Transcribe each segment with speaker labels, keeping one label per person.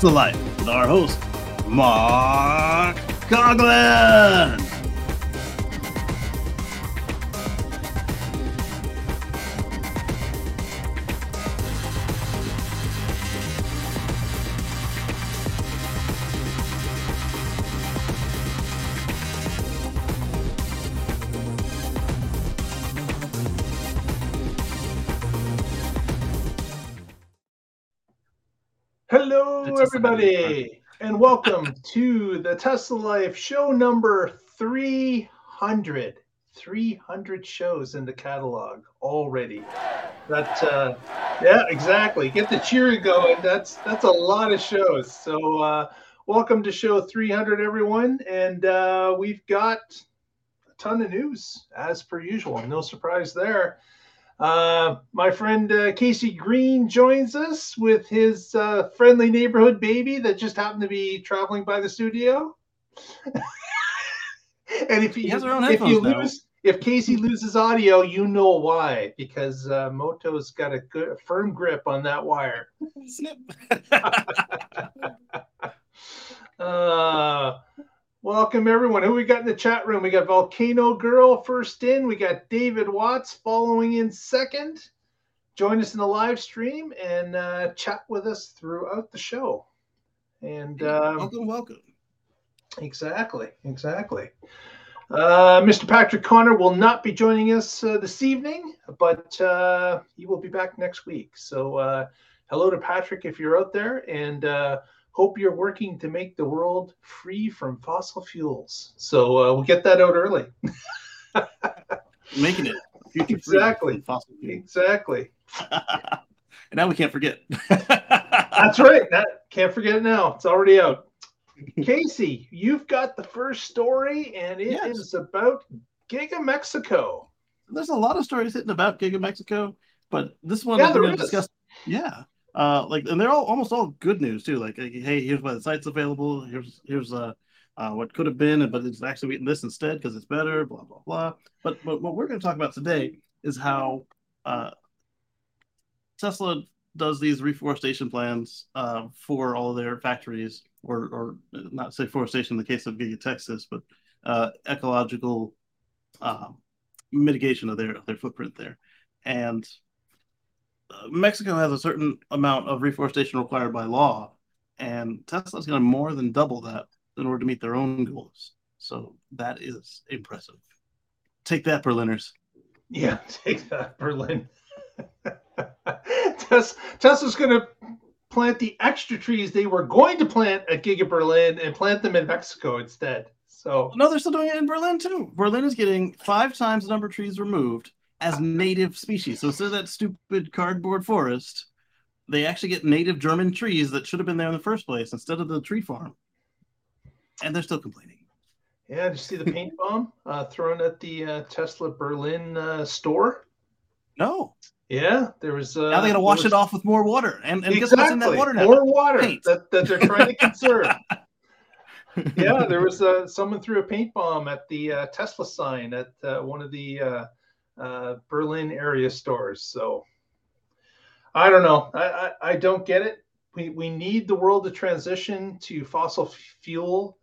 Speaker 1: Tesla Life with our host, Mark Coughlin.
Speaker 2: Everybody, and welcome to the Tesla Life show number 300. 300 shows in the catalog already. That, uh, yeah, exactly. Get the cheer going. That's that's a lot of shows. So, uh, welcome to show 300, everyone. And uh, we've got a ton of news as per usual. No surprise there. Uh, my friend uh, Casey Green joins us with his uh, friendly neighborhood baby that just happened to be traveling by the studio. and if
Speaker 1: He
Speaker 2: you,
Speaker 1: has her own
Speaker 2: if you
Speaker 1: now.
Speaker 2: lose, if Casey loses audio, you know why because uh, Moto's got a good, a firm grip on that wire.
Speaker 1: Snip.
Speaker 2: Welcome everyone. Who we got in the chat room? We got Volcano Girl first in. We got David Watts following in second. Join us in the live stream and uh, chat with us throughout the show. And um,
Speaker 1: welcome, welcome.
Speaker 2: exactly, exactly. Uh, Mr. Patrick Connor will not be joining us uh, this evening, but uh, he will be back next week. So, uh, hello to Patrick if you're out there, and uh, hope you're working to make the world free from fossil fuels. So, uh, we'll get that out early.
Speaker 1: Making it future
Speaker 2: Exactly.
Speaker 1: fossil fuel.
Speaker 2: Exactly.
Speaker 1: and now we can't forget.
Speaker 2: That's right. That can't forget it now. It's already out. Casey, you've got the first story, and it is
Speaker 1: Yes.
Speaker 2: about Giga Mexico.
Speaker 1: There's a lot of stories hitting about Giga Mexico, but this one
Speaker 2: Yeah,
Speaker 1: we're going to
Speaker 2: is.
Speaker 1: discuss, yeah, uh, like, and they're all almost all good news too. Like, like, hey, here's why the site's available. Here's here's uh, uh what could have been, but it's actually this instead because it's better. Blah blah blah. But but what we're going to talk about today is how uh, Tesla does these reforestation plans uh, for all of their factories, or or not say forestation in the case of Giga Texas, but uh, ecological um, mitigation of their their footprint there, and Mexico has a certain amount of reforestation required by law, and Tesla's going to more than double that in order to meet their own goals. So that is impressive. Take that, Berliners.
Speaker 2: Yeah, take that, Berlin. Tes- Tesla's going to plant the extra trees they were going to plant at Giga Berlin and plant them in Mexico instead. So,
Speaker 1: No, they're still doing it in Berlin too. Berlin is getting five times the number of trees removed as native species. So instead of that stupid cardboard forest, they actually get native German trees that should have been there in the first place instead of the tree farm. And they're still complaining.
Speaker 2: yeah, did you see the paint bomb uh, thrown at the uh, Tesla Berlin uh, store?
Speaker 1: No.
Speaker 2: Yeah, there was. Uh,
Speaker 1: now they got to wash
Speaker 2: there
Speaker 1: it off with more water. And, and guess what's in that water now?
Speaker 2: More water
Speaker 1: Paint.
Speaker 2: that, that they're trying to conserve. yeah, there was uh, someone threw a paint bomb at the uh, Tesla sign at uh, one of the uh, Berlin area stores. So I don't know. I, I, I don't get it. We, we need the world to transition to fossil fuel,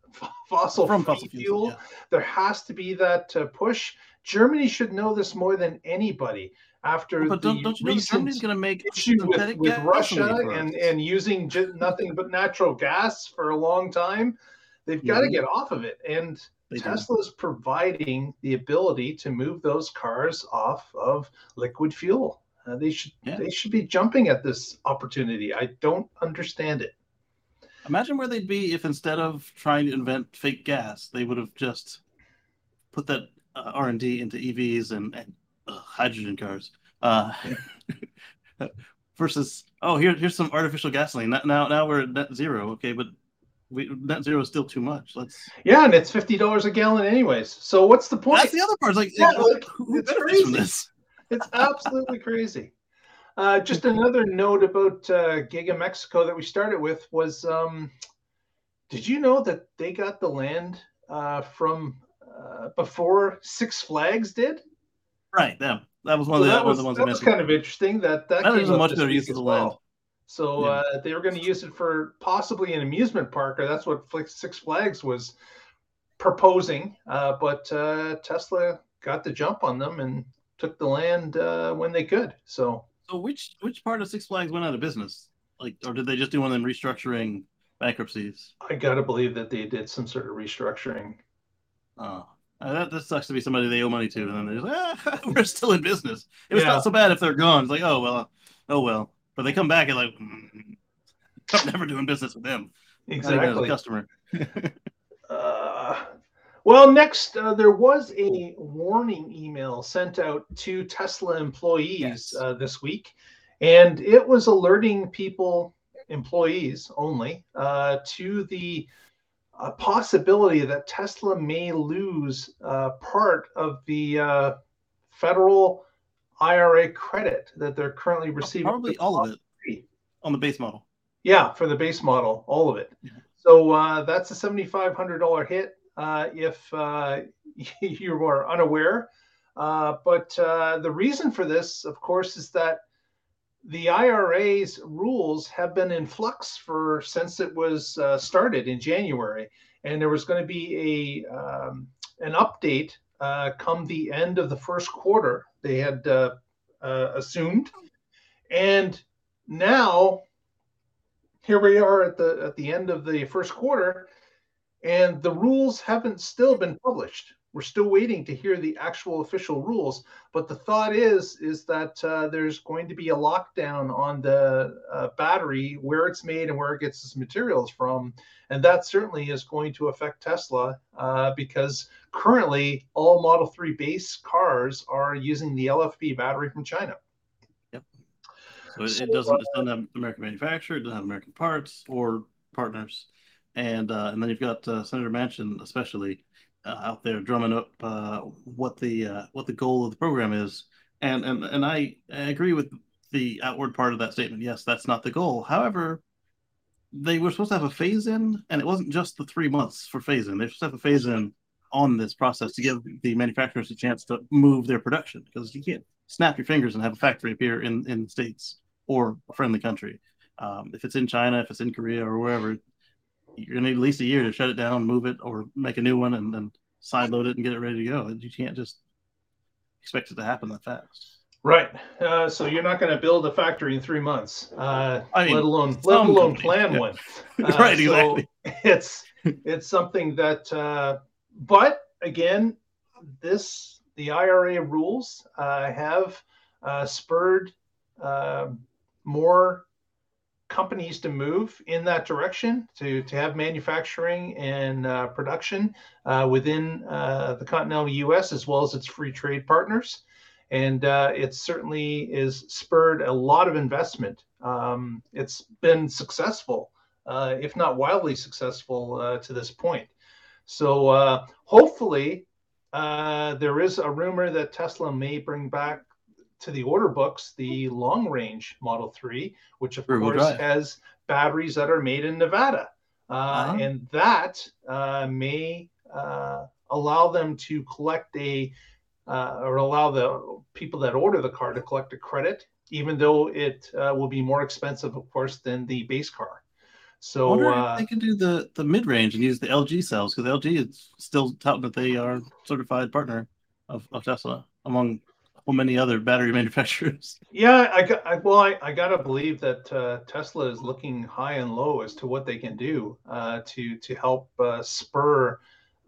Speaker 2: fossil
Speaker 1: From fossil fuels,
Speaker 2: fuel.
Speaker 1: yeah.
Speaker 2: There has to be that uh, push. Germany should know this more than anybody after
Speaker 1: But
Speaker 2: the
Speaker 1: don't, don't you know Germany's going to make
Speaker 2: issue with,
Speaker 1: synthetic
Speaker 2: with Russia and, and using nothing but natural gas for a long time. They've got to get off of it. And
Speaker 1: They do.
Speaker 2: Tesla's providing the ability to move those cars off of liquid fuel. Uh, they should
Speaker 1: Yeah.
Speaker 2: they should be jumping at this opportunity. I don't understand it.
Speaker 1: Imagine where they'd be if instead of trying to invent fake gas, they would have just put that uh, R and D into EVs and, and uh, hydrogen cars. Uh, versus, oh, here, here's some artificial gasoline. Now, now, now we're at net zero. Okay, but we, net zero is still too much. Let's.
Speaker 2: Yeah, and it's fifty dollars a gallon anyways. So what's the point?
Speaker 1: That's the other part. It's like,
Speaker 2: Yeah,
Speaker 1: who-
Speaker 2: like,
Speaker 1: who
Speaker 2: it's
Speaker 1: benefits from
Speaker 2: crazy.
Speaker 1: this?
Speaker 2: It's absolutely crazy. Uh, just another note about uh, Giga Mexico that we started with was um, did you know that they got the land uh, from uh, before Six Flags did?
Speaker 1: Right. Them. That was one
Speaker 2: So
Speaker 1: of the,
Speaker 2: that
Speaker 1: one
Speaker 2: was,
Speaker 1: of the ones I
Speaker 2: that was kind of interesting that that,
Speaker 1: That a much better use of the
Speaker 2: well.
Speaker 1: land.
Speaker 2: So
Speaker 1: Yeah.
Speaker 2: uh, they were going to use it for possibly an amusement park, or that's what Six Flags was proposing. Uh, but uh, Tesla got the jump on them and took the land uh, when they could. So
Speaker 1: So which which part of Six Flags went out of business? Like, or did they just do one of them restructuring bankruptcies?
Speaker 2: I got to believe that they did some sort of restructuring.
Speaker 1: Uh, uh, that, that sucks to be somebody they owe money to, and then they're just, ah, we're still in business. It was
Speaker 2: Yeah.
Speaker 1: not so bad if they're gone. It's like, oh well, oh well. But they come back and like, mm, I'm never doing business with them. A
Speaker 2: Exactly.
Speaker 1: customer.
Speaker 2: Uh, well, next, uh, there was a warning email sent out to Tesla employees
Speaker 1: Yes.
Speaker 2: uh, this week, and it was alerting people, employees only, uh, to the uh, possibility that Tesla may lose uh, part of the uh, federal IRA credit that they're currently receiving.
Speaker 1: Probably all of it on the base model.
Speaker 2: Yeah, for the base model, all of it.
Speaker 1: Yeah.
Speaker 2: So uh, that's a seventy-five hundred dollar hit uh, if uh, you are unaware. Uh, but uh, the reason for this, of course, is that the IRA's rules have been in flux for since it was uh, started in January, and there was going to be a um, an update uh, come the end of the first quarter. They had uh, uh, assumed, and now here we are at the at the end of the first quarter and the rules haven't still been published we're still waiting to hear the actual official rules but the thought is is that uh, there's going to be a lockdown on the uh, battery where it's made and where it gets its materials from. And that certainly is going to affect tesla uh, because currently all model 3 base cars are using the lfp battery from china.
Speaker 1: So it,
Speaker 2: So,
Speaker 1: it doesn't it doesn't have American manufacturer, it doesn't have American parts or partners, and uh, and then you've got uh, Senator Manchin especially uh, out there drumming up uh, what the uh, what the goal of the program is, and and and I, I agree with the outward part of that statement. Yes, that's not the goal. However, they were supposed to have a phase in, and it wasn't just the three months for phase in. They to have a phase in on this process to give the manufacturers a chance to move their production because you can't snap your fingers and have a factory appear in in the states or a friendly country. Um, if it's in China, if it's in Korea or wherever, you're gonna need at least a year to shut it down, move it, or make a new one and then side load it and get it ready to go. You can't just expect it to happen that fast.
Speaker 2: Right. Uh, so you're not going to build a factory in three months, uh,
Speaker 1: I mean,
Speaker 2: let alone let alone
Speaker 1: companies,
Speaker 2: plan
Speaker 1: yeah.
Speaker 2: one. Uh,
Speaker 1: right,
Speaker 2: so
Speaker 1: exactly.
Speaker 2: It's it's something that, uh, but again, this the IRA rules uh, have uh, spurred uh, more companies to move in that direction to to have manufacturing and uh, production uh, within uh, the continental U.S. as well as its free trade partners and uh, it certainly is spurred a lot of investment. Um, it's been successful, uh, if not wildly successful, to this point. So hopefully, there is a rumor that Tesla may bring back to the order books the long range Model 3, which of course
Speaker 1: drive.
Speaker 2: has batteries that are made in Nevada. Uh,
Speaker 1: Uh-huh.
Speaker 2: And that uh, may uh, allow them to collect a uh, or allow the people that order the car to collect a credit, even though it uh, will be more expensive, of course, than the base car.
Speaker 1: I
Speaker 2: So
Speaker 1: wonder
Speaker 2: uh,
Speaker 1: if they can do the the mid range and use the LG cells because LG is still touting that they are certified partner of, of Tesla among well, many other battery manufacturers.
Speaker 2: yeah, I got I, well, I, I gotta believe that uh, Tesla is looking high and low as to what they can do uh, to to help uh, spur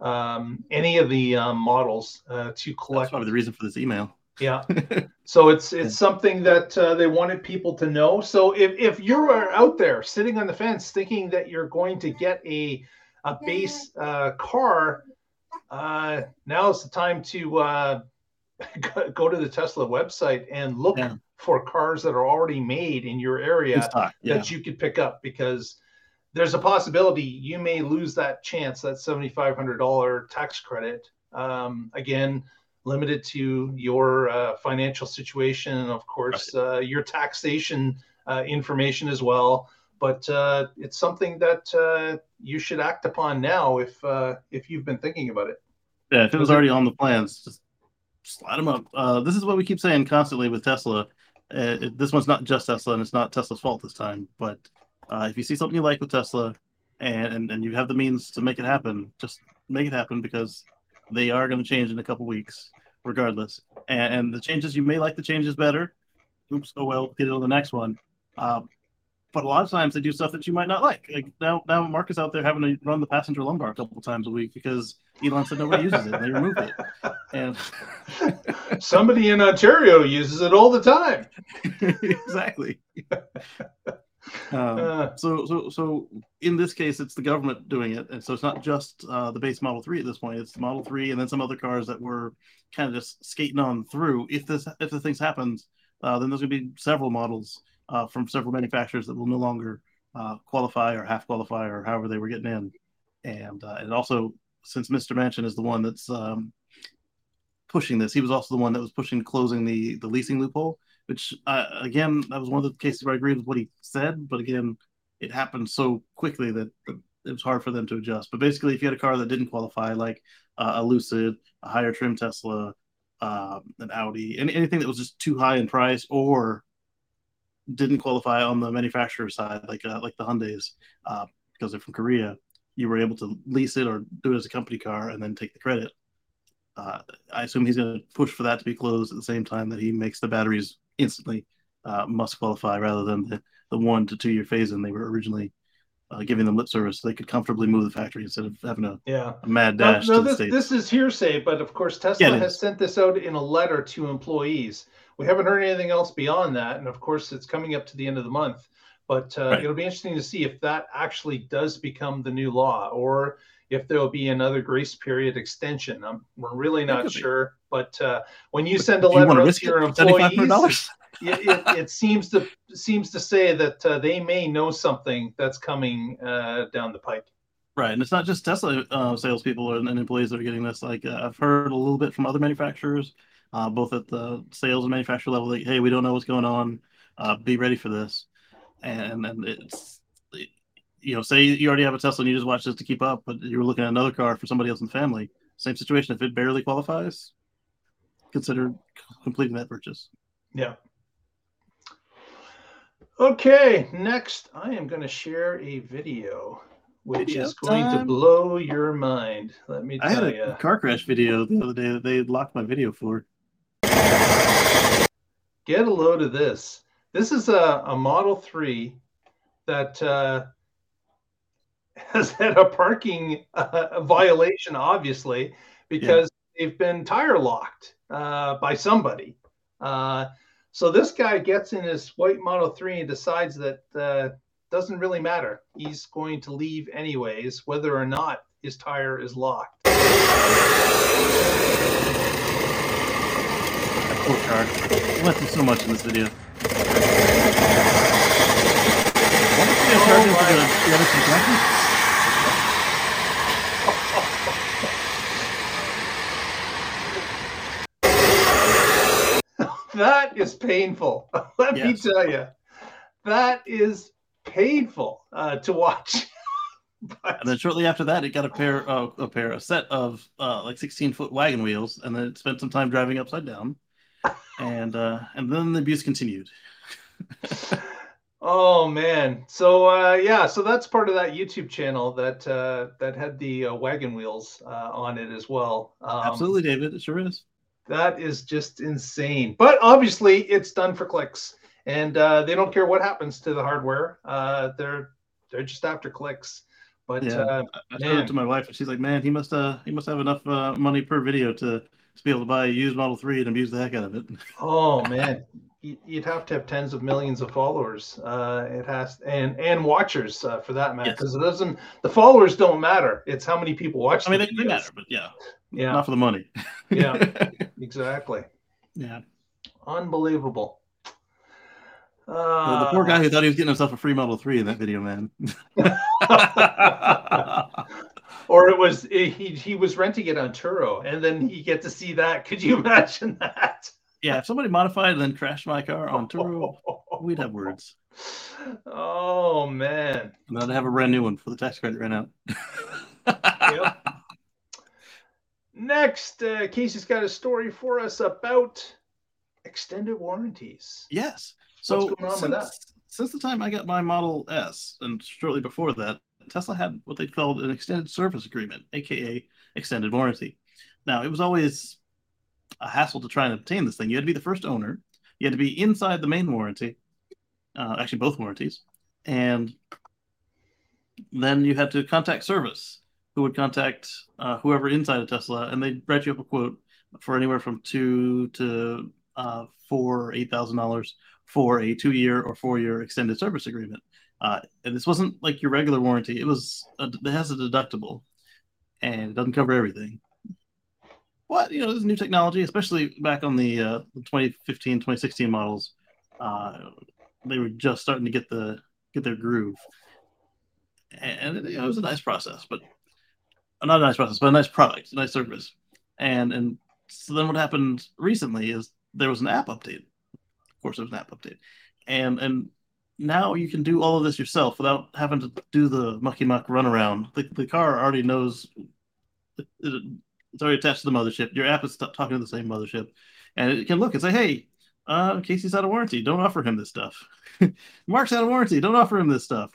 Speaker 2: um, any of the um, models uh, to
Speaker 1: That's
Speaker 2: collect.
Speaker 1: probably the reason for this email.
Speaker 2: Yeah. So it's it's something that uh, they wanted people to know. So if, if you are out there sitting on the fence thinking that you're going to get a a base uh, car, uh, now is the time to uh, go- to the Tesla website and look
Speaker 1: Yeah.
Speaker 2: for cars that are already made in your area
Speaker 1: yeah.
Speaker 2: that you could pick up because there's a possibility you may lose that chance, that $7,500 tax credit. Um, again, limited to your uh, financial situation and, of course, uh, your taxation uh, information as well. But uh, it's something that uh, you should act upon now if uh, if you've been thinking about it.
Speaker 1: Yeah, if it was already on the plans, just slide them up. Uh, this is what we keep saying constantly with Tesla. uh, it, this one's not just Tesla, and it's not Tesla's fault this time. But uh, if you see something you like with Tesla, and, and and you have the means to make it happen, just make it happen because they are going to change in a couple weeks, regardless. And, and the changes you may like the changes better. Oops, oh well, get it on the next one. Um, but a lot of times they do stuff that you might not like. Like now, now Mark is out there having to run the passenger lumbar a couple times a week because Elon said nobody uses it. They removed it, and
Speaker 2: somebody in Ontario uses it all the time.
Speaker 1: exactly. Um, uh, so, so, so in this case, it's the government doing it, and so it's not just uh, the base Model Three at this point. It's the Model Three, and then some other cars that were kind of just skating on through. If this, if the things happens, uh, then there's going to be several models uh, from several manufacturers that will no longer uh, qualify or half qualify or however they were getting in. And uh, and also, since Mr. Manchin is the one that's um, pushing this, he was also the one that was pushing closing the the leasing loophole. Which uh, again, that was one of the cases where I agreed with what he said, but again, it happened so quickly that, that it was hard for them to adjust. But basically, if you had a car that didn't qualify, like uh, a Lucid, a higher trim Tesla, um, an Audi, any, anything that was just too high in price or didn't qualify on the manufacturer side, like uh, like the Hyundai's, uh, because they're from Korea, you were able to lease it or do it as a company car and then take the credit. Uh, I assume he's going to push for that to be closed at the same time that he makes the batteries instantly uh, must qualify rather than the, the one to two year phase in they were originally uh, giving them lip service. They could comfortably move the factory instead of having a,
Speaker 2: yeah.
Speaker 1: a mad dash.
Speaker 2: No, no this, this is hearsay, but of course, Tesla yeah, has sent this out in a letter to employees we haven't heard anything else beyond that. And of course, it's coming up to the end of the month. But uh, right. it'll be interesting to see if that actually does become the new law or if there will be another grace period extension. Um, we're really not sure. Be. But uh, when you send a letter to your employees, it, it, it, seems to seems to say that uh, they may know something that's coming uh, down the pipe.
Speaker 1: Right, and it's not just Tesla uh, salespeople and, and, employees that are getting this. Like uh, I've heard a little bit from other manufacturers uh, both at the sales and manufacturer level. Like, hey, we don't know what's going on. Uh, be ready for this. And and it's you know, say you already have a Tesla and you just watch this to keep up, but you're looking at another car for somebody else in the family. Same situation. If it barely qualifies, consider completing that purchase.
Speaker 2: Yeah. Okay, next I am going to share a video which video is going time. to blow your mind. Let me tell you. I had a
Speaker 1: you. car crash video the other day that they locked my video for.
Speaker 2: Get a load of this. This is a, a Model 3 that uh, has had a parking uh, violation, obviously, because yeah. they've been tire locked uh, by somebody. Uh, so this guy gets in his white Model 3 and decides that uh, doesn't really matter. He's going to leave anyways, whether or not his tire is locked
Speaker 1: poor I went through so much in this video.
Speaker 2: that is painful. Let yes. me tell you, that is painful uh, to watch.
Speaker 1: but... And then shortly after that, it got a pair, uh, a pair, a set of uh, like 16 foot wagon wheels, and then it spent some time driving upside down and uh, and then the abuse continued.
Speaker 2: oh man, so uh, yeah, so that's part of that YouTube channel that uh, that had the uh, wagon wheels uh, on it as well.
Speaker 1: Um, Absolutely, David, it sure is.
Speaker 2: That is just insane, but obviously it's done for clicks, and uh, they don't care what happens to the hardware. Uh, they're they're just after clicks. But yeah, uh,
Speaker 1: I showed it to my wife, and she's like, "Man, he must uh he must have enough uh, money per video to to be able to buy a used Model 3 and abuse the heck out of it.
Speaker 2: Oh man, you'd have to have tens of millions of followers. Uh, it has and and watchers uh, for that matter, because yes. it doesn't. The followers don't matter. It's how many people watch.
Speaker 1: I mean, they, they, matter, but yeah, yeah, not for the money.
Speaker 2: yeah, exactly.
Speaker 1: Yeah,
Speaker 2: unbelievable.
Speaker 1: Uh, the poor guy who thought he was getting himself a free Model 3 in that video, man.
Speaker 2: Or it was he he was renting it on Turo, and then he get to see that. Could you imagine that?
Speaker 1: Yeah, if somebody modified and then crashed my car on Turo, we'd have words.
Speaker 2: Oh man!
Speaker 1: And I'd have a brand new one for the tax credit ran out.
Speaker 2: yep. Next, uh, Casey's got a story for us about extended warranties.
Speaker 1: Yes. So
Speaker 2: What's going on
Speaker 1: since,
Speaker 2: with that?
Speaker 1: since the time I got my Model S, and shortly before that, Tesla had what they called an extended service agreement, aka extended warranty. Now it was always a hassle to try and obtain this thing. You had to be the first owner. You had to be inside the main warranty, uh, actually both warranties, and then you had to contact service, who would contact uh, whoever inside a Tesla, and they'd write you up a quote for anywhere from two to uh, four or eight thousand dollars for a two-year or four-year extended service agreement. Uh, and this wasn't like your regular warranty; it was a, it has a deductible, and it doesn't cover everything. What you know, this is new technology, especially back on the, uh, the 2015, 2016 models. Uh, they were just starting to get the get their groove, and it, it was a nice process, but not a nice process, but a nice product, a nice service. And and so then what happened recently is there was an app update. Of course, there was an app update, and and now you can do all of this yourself without having to do the mucky muck runaround. The the car already knows. It, it, it's already attached to the mothership. Your app is t- talking to the same mothership, and it can look and say, "Hey, uh, Casey's out of warranty. Don't offer him this stuff. Mark's out of warranty. Don't offer him this stuff.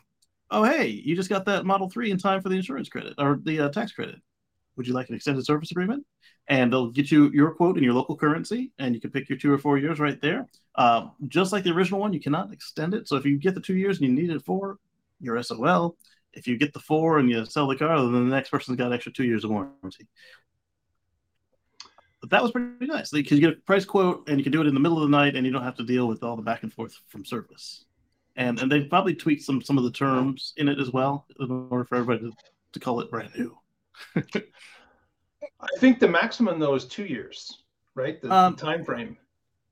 Speaker 1: Oh, hey, you just got that Model Three in time for the insurance credit or the uh, tax credit. Would you like an extended service agreement? And they'll get you your quote in your local currency, and you can pick your two or four years right there. Uh, just like the original one, you cannot extend it. So if you get the two years and you need it for, your SOL. If you get the four and you sell the car, then the next person's got extra two years of warranty. But that was pretty nice because you get a price quote and you can do it in the middle of the night and you don't have to deal with all the back and forth from service. And and they've probably tweaked some some of the terms in it as well in order for everybody to, to call it brand new.
Speaker 2: I think the maximum though is two years, right? The,
Speaker 1: Um,
Speaker 2: the time frame.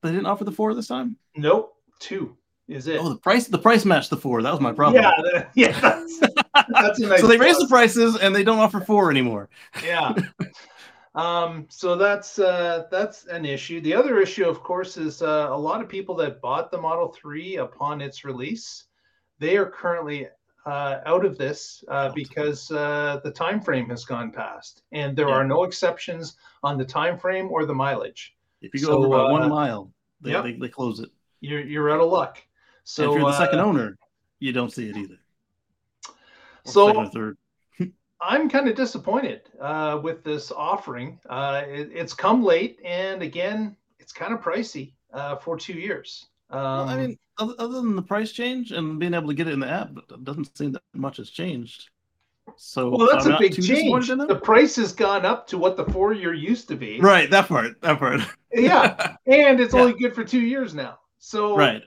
Speaker 1: They didn't offer the four this time.
Speaker 2: Nope, two is it?
Speaker 1: Oh, the price the price matched the four. That was my problem.
Speaker 2: yeah, that- yeah. That's, that's a nice
Speaker 1: so they raised the prices and they don't offer four anymore.
Speaker 2: yeah. Um, so that's uh, that's an issue. The other issue, of course, is uh, a lot of people that bought the Model 3 upon its release, they are currently uh, out of this uh, because uh, the time frame has gone past, and there
Speaker 1: Yeah.
Speaker 2: are no exceptions on the time frame or the mileage.
Speaker 1: If you go
Speaker 2: So,
Speaker 1: over by
Speaker 2: uh,
Speaker 1: one mile, they, they, they close it.
Speaker 2: You're you're out of luck. So
Speaker 1: and if you're the second
Speaker 2: uh,
Speaker 1: owner, you don't see it either. Or
Speaker 2: So-
Speaker 1: third.
Speaker 2: I'm kind of disappointed uh, with this offering. Uh, it, it's come late, and again, it's kind of pricey uh, for two years. Um,
Speaker 1: Well, I mean, other, than the price change and being able to get it in the app, it doesn't seem that much has changed. So,
Speaker 2: well, that's
Speaker 1: I'm
Speaker 2: a big change.
Speaker 1: disappointed in them.
Speaker 2: The price has gone up to what the four year used to be.
Speaker 1: Right, that part, that part.
Speaker 2: Yeah, and it's
Speaker 1: Yeah.
Speaker 2: only good for two years now. So
Speaker 1: right.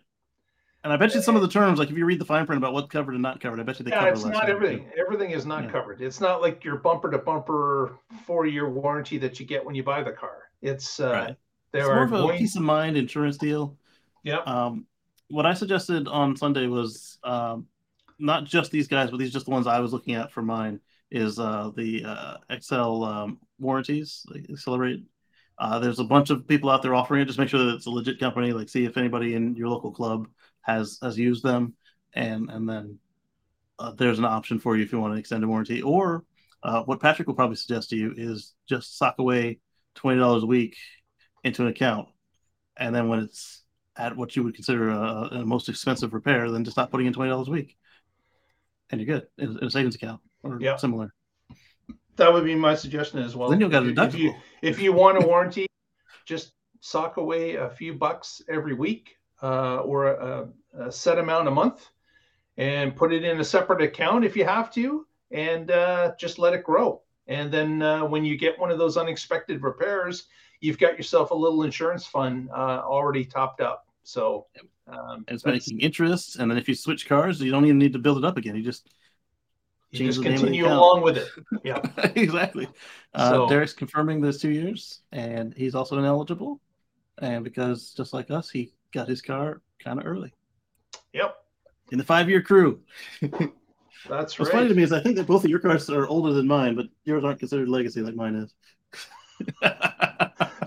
Speaker 1: And I bet you some of the terms, like if you read the fine print about what's covered and not covered, I bet you they
Speaker 2: yeah,
Speaker 1: cover
Speaker 2: it's not everything.
Speaker 1: too.
Speaker 2: Everything is not
Speaker 1: Yeah.
Speaker 2: covered. It's not like your bumper to bumper four year warranty that you get when you buy the car. It's uh,
Speaker 1: Right.
Speaker 2: there
Speaker 1: It's
Speaker 2: are
Speaker 1: more of a
Speaker 2: going.
Speaker 1: peace of mind insurance deal.
Speaker 2: Yeah.
Speaker 1: Um, what I suggested on Sunday was um, not just these guys, but these are just the ones I was looking at for mine. Is uh, the uh, Excel um, warranties, like Accelerate. Uh, there's a bunch of people out there offering it. Just make sure that it's a legit company. Like, see if anybody in your local club has has used them, and and then uh, there's an option for you if you want an extended warranty. Or uh, what Patrick will probably suggest to you is just sock away twenty dollars a week into an account, and then when it's at what you would consider a, a most expensive repair, than just stop putting in twenty dollars a week, and you're good in, in a savings account or similar.
Speaker 2: That would be my suggestion as well.
Speaker 1: then you'll get a
Speaker 2: you- if you
Speaker 1: deductible.
Speaker 2: if you want a warranty, just sock away a few bucks every week uh, or a, a set amount a month and put it in a separate account if you have to, and uh, just let it grow. And then uh, when you get one of those unexpected repairs, you've got yourself a little insurance fund uh, already topped up. So um,
Speaker 1: And it's making interest, and then if you switch cars, you don't even need to build it up again. You just
Speaker 2: you
Speaker 1: change
Speaker 2: just
Speaker 1: the name of the
Speaker 2: continue along with it. Yeah.
Speaker 1: exactly. Uh,
Speaker 2: So-
Speaker 1: Derek's confirming those two years, and he's also ineligible. And because just like us, he got his car kind of early
Speaker 2: Yep.
Speaker 1: in the five-year crew.
Speaker 2: That's
Speaker 1: What's funny to me is I think that both of your cars are older than mine, but yours aren't considered legacy like mine is.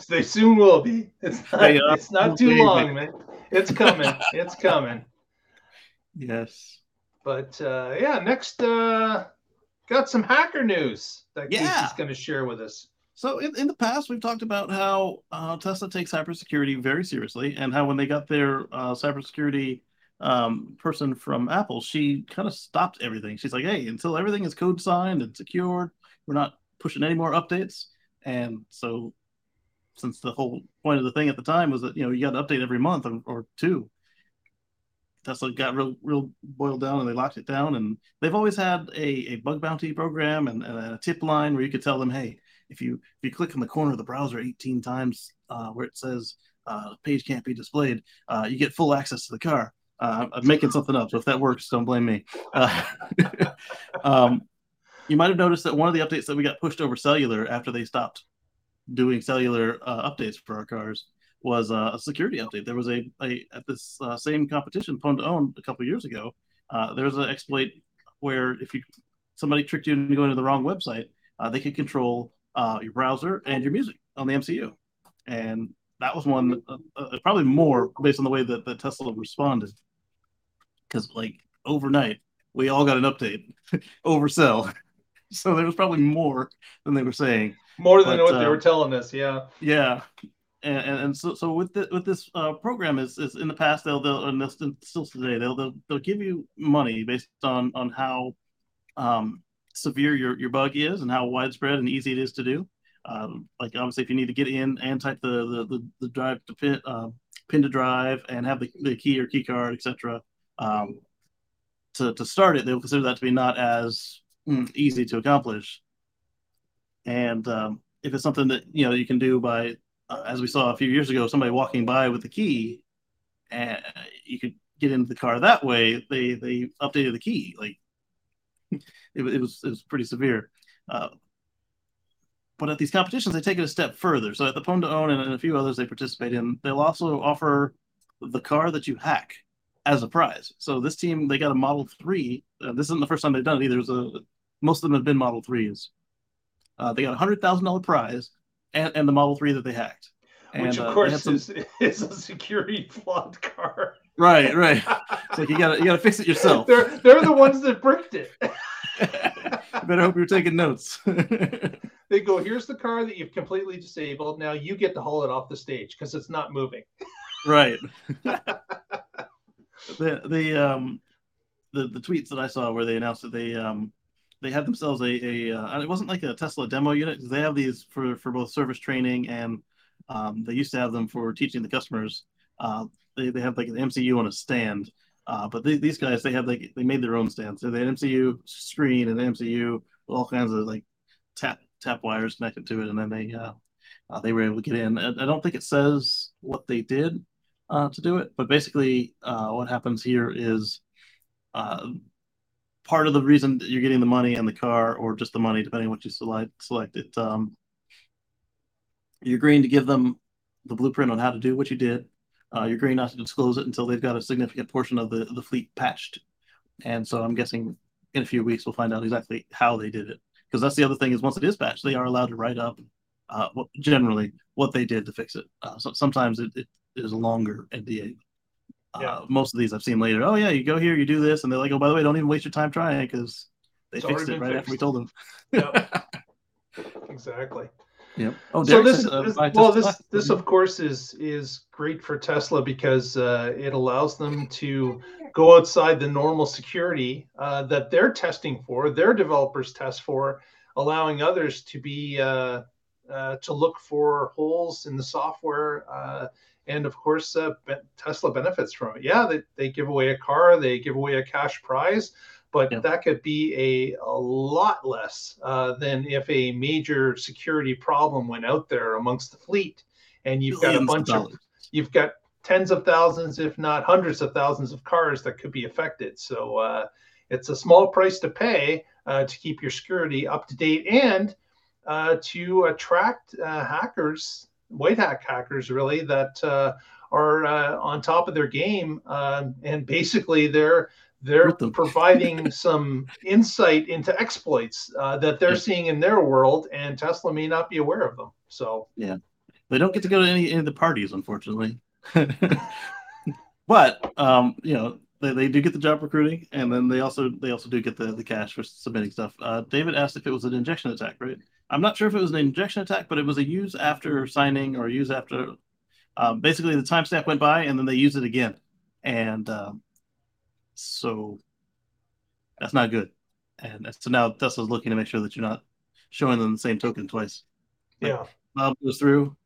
Speaker 2: They soon will be. It's not, it's not too long, man. It's coming. it's coming.
Speaker 1: yes.
Speaker 2: But uh, yeah, next uh, got some hacker news that
Speaker 1: Yeah.
Speaker 2: Casey's going to share with us.
Speaker 1: So in, in the past, we've talked about how uh, Tesla takes cybersecurity very seriously, and how when they got their uh, cybersecurity um, person from Apple, she kind of stopped everything. She's like, "Hey, until everything is code signed and secured, we're not pushing any more updates." And so, since the whole point of the thing at the time was that you know you got to update every month or, or two, Tesla got real real boiled down and they locked it down. And they've always had a, a bug bounty program and, and a tip line where you could tell them, "Hey." if you if you click in the corner of the browser 18 times uh, where it says uh, page can't be displayed, uh, you get full access to the car. Uh, I'm making something up, so if that works, don't blame me. Uh, um, you might have noticed that one of the updates that we got pushed over cellular after they stopped doing cellular uh, updates for our cars was a security update. There was a, a at this same competition, Pwn2Own, a couple years ago. there was an exploit where if you somebody tricked you into going to the wrong website, they could control uh, your browser and your music on the MCU. And that was one, uh, uh, probably more based on the way that, that Tesla responded. Because, like, overnight, we all got an update oversell. so there was probably more than they were saying.
Speaker 2: More than but, what uh, they were telling us, yeah.
Speaker 1: Yeah. And, and, and so, so with the, with this uh, program is, is in the past they'll they'll and still today they'll, they'll they'll give you money based on on how um, severe your, your bug is and how widespread and easy it is to do. Um, like obviously, if you need to get in and type the the, the, the drive to pin, uh, pin to drive and have the, the key or key card, etc. Um, to, to start it, they'll consider that to be not as mm, easy to accomplish. And um, if it's something that you know you can do by, uh, as we saw a few years ago, somebody walking by with the key, and you could get into the car that way. They they updated the key like it, it, was it was pretty severe. Uh, but at these competitions, they take it a step further. So at the Pwn2Own and, and a few others they participate in, they'll also offer the car that you hack as a prize. So this team they got a Model Three. Uh, this isn't the first time they've done it either. A, most of them have been Model Threes. Uh, they got a hundred thousand dollar prize and, and the Model Three that they hacked.
Speaker 2: And, Which of uh, course some... is, is a security flawed car.
Speaker 1: Right, right. It's like you gotta you gotta fix it yourself.
Speaker 2: they're they're the ones that bricked it.
Speaker 1: better hope you're taking notes.
Speaker 2: they go, here's the car that you've completely disabled. Now you get to haul it off the stage because it's not moving.
Speaker 1: right. the the um the, the tweets that I saw where they announced that they um they had themselves a, a uh, it wasn't like a Tesla demo unit they have these for for both service training and um, they used to have them for teaching the customers. Uh, they, they have like an MCU on a stand. Uh, but they, these guys, they have like they made their own stand. So they had MCU screen and MCU with all kinds of like tap tap wires connected to it, and then they uh, uh, they were able to get in. I, I, don't think it says what they did uh, to do it, but basically uh, what happens here is uh, part of the reason that you're getting the money and the car, or just the money, depending on what you select. Select it. Um, you're agreeing to give them the blueprint on how to do what you did uh, you're agreeing not to disclose it until they've got a significant portion of the, the fleet patched. And so I'm guessing in a few weeks we'll find out exactly how they did it. Because that's the other thing is once it is patched, they are allowed to write up uh, what, generally what they did to fix it. Uh, so sometimes it, it is a longer NDA. Uh. Most of these I've seen later. Oh yeah, you go here, you do this, and they're like, oh by the way, don't even waste your time trying because they it's fixed it right fixed. after we told them.
Speaker 2: Yep. exactly.
Speaker 1: Yep.
Speaker 2: Oh, so this, said, uh, this well, this this of course is is great for Tesla because uh, it allows them to go outside the normal security uh, that they're testing for, their developers test for, allowing others to be uh, uh, to look for holes in the software. Uh, and of course, Tesla benefits from it. Yeah, they, they give away a car, they give away a cash prize, but yeah. that could be a, a lot less uh, than if a major security problem went out there amongst the fleet and you've Billions got a bunch of, of you've got tens of thousands if not hundreds of thousands of cars that could be affected so uh, it's a small price to pay uh, to keep your security up to date and uh, to attract uh, hackers white hat hackers really that uh, are on top of their game um, and basically they're they're providing some insight into exploits uh, that they're yeah. seeing in their world, and Tesla may not be aware of them. So
Speaker 1: yeah, they don't get to go to any, any of the parties, unfortunately. but um, you know, they, they do get the job recruiting, and then they also they also do get the, the cash for submitting stuff. Uh, David asked if it was an injection attack, right? I'm not sure if it was an injection attack, but it was a use after signing or use after. Um, basically, the timestamp went by and then they used it again, and um, so that's not good. And so now Tesla's looking to make sure that you're not showing them the same token twice.
Speaker 2: Like yeah,
Speaker 1: Bob goes through,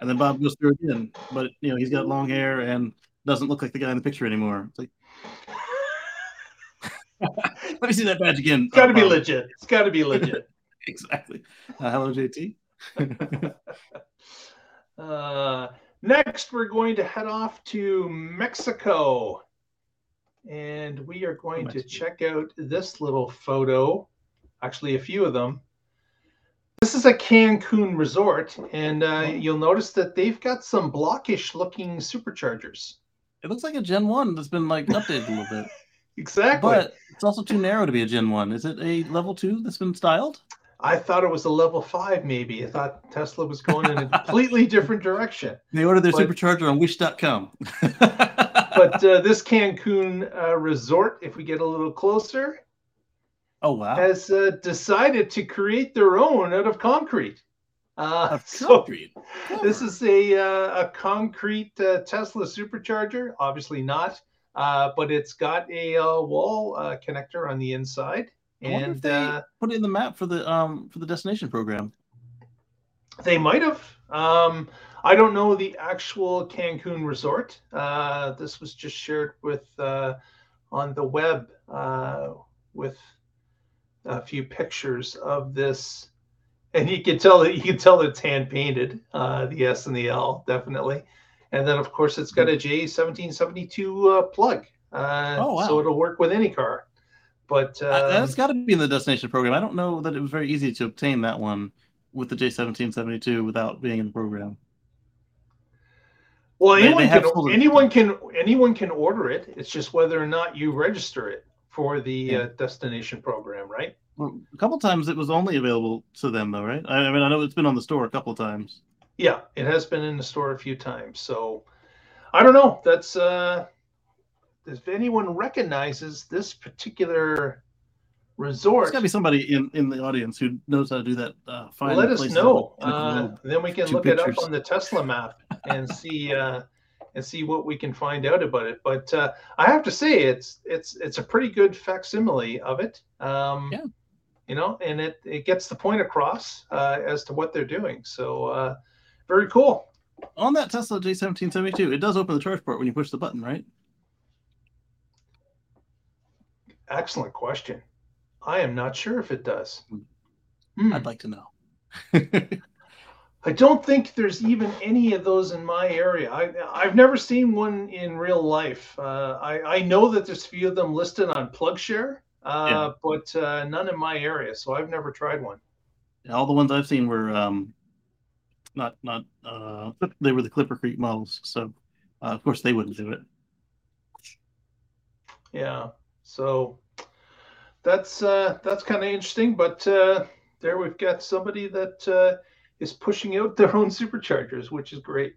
Speaker 1: and then Bob goes through again, but you know he's got long hair and doesn't look like the guy in the picture anymore. It's like. Let me see that badge again.
Speaker 2: It's got to oh, be legit. It's got to be legit.
Speaker 1: exactly. Uh, hello, JT.
Speaker 2: uh, next, we're going to head off to Mexico. And we are going to check out this little photo, actually, a few of them. This is a Cancun resort, and uh, oh. you'll notice that they've got some blockish looking superchargers.
Speaker 1: It looks like a Gen 1 that's been like updated a little bit.
Speaker 2: exactly.
Speaker 1: But it's also too narrow to be a Gen 1. Is it a level 2 that's been styled?
Speaker 2: I thought it was a level five, maybe. I thought Tesla was going in a completely different direction.
Speaker 1: They ordered their but, supercharger on wish.com.
Speaker 2: but uh, this Cancun uh, resort, if we get a little closer,
Speaker 1: oh wow,
Speaker 2: has uh, decided to create their own out of concrete.
Speaker 1: Uh, of concrete.
Speaker 2: So this is a uh, a concrete uh, Tesla supercharger. Obviously not, but it's got a wall connector on the inside and uh,
Speaker 1: put it in the map for the um for the destination program.
Speaker 2: They might have. Um, I don't know the actual Cancun resort. Uh, this was just shared with uh, on the web uh, with a few pictures of this, and you can tell that you can tell it's hand painted. Uh, the S and the L definitely, and then of course it's got a J seventeen seventy two uh, plug. Uh, oh, wow. So it'll work with any car. But
Speaker 1: um, that's got to be in the destination program. I don't know that it was very easy to obtain that one with the J1772 without being in the program.
Speaker 2: Well, they, anyone they can anyone can anyone can order it. It's just whether or not you register it for the yeah. uh, destination program, right?
Speaker 1: Well, a couple times it was only available to them, though, right? I, I mean, I know it's been on the store a couple times.
Speaker 2: Yeah, it has been in the store a few times. So I don't know. That's uh if anyone recognizes this particular resort,
Speaker 1: there's got to be somebody in, in the audience who knows how to do that. Uh,
Speaker 2: find let us know. Uh, then we can look pictures. it up on the Tesla map and see uh, and see what we can find out about it. But uh, I have to say, it's it's it's a pretty good facsimile of it. Um, yeah. You know, and it it gets the point across uh, as to what they're doing. So uh, very cool.
Speaker 1: On that Tesla J1772, it does open the charge port when you push the button, right?
Speaker 2: Excellent question. I am not sure if it does.
Speaker 1: Hmm. I'd like to know.
Speaker 2: I don't think there's even any of those in my area. I, I've never seen one in real life. Uh, I, I know that there's a few of them listed on PlugShare, uh, yeah. but uh, none in my area. So I've never tried one.
Speaker 1: All the ones I've seen were um, not not uh, they were the Clipper Creek models. So uh, of course they wouldn't do it.
Speaker 2: Yeah. So that's uh, that's kind of interesting. But uh, there we've got somebody that uh, is pushing out their own superchargers, which is great.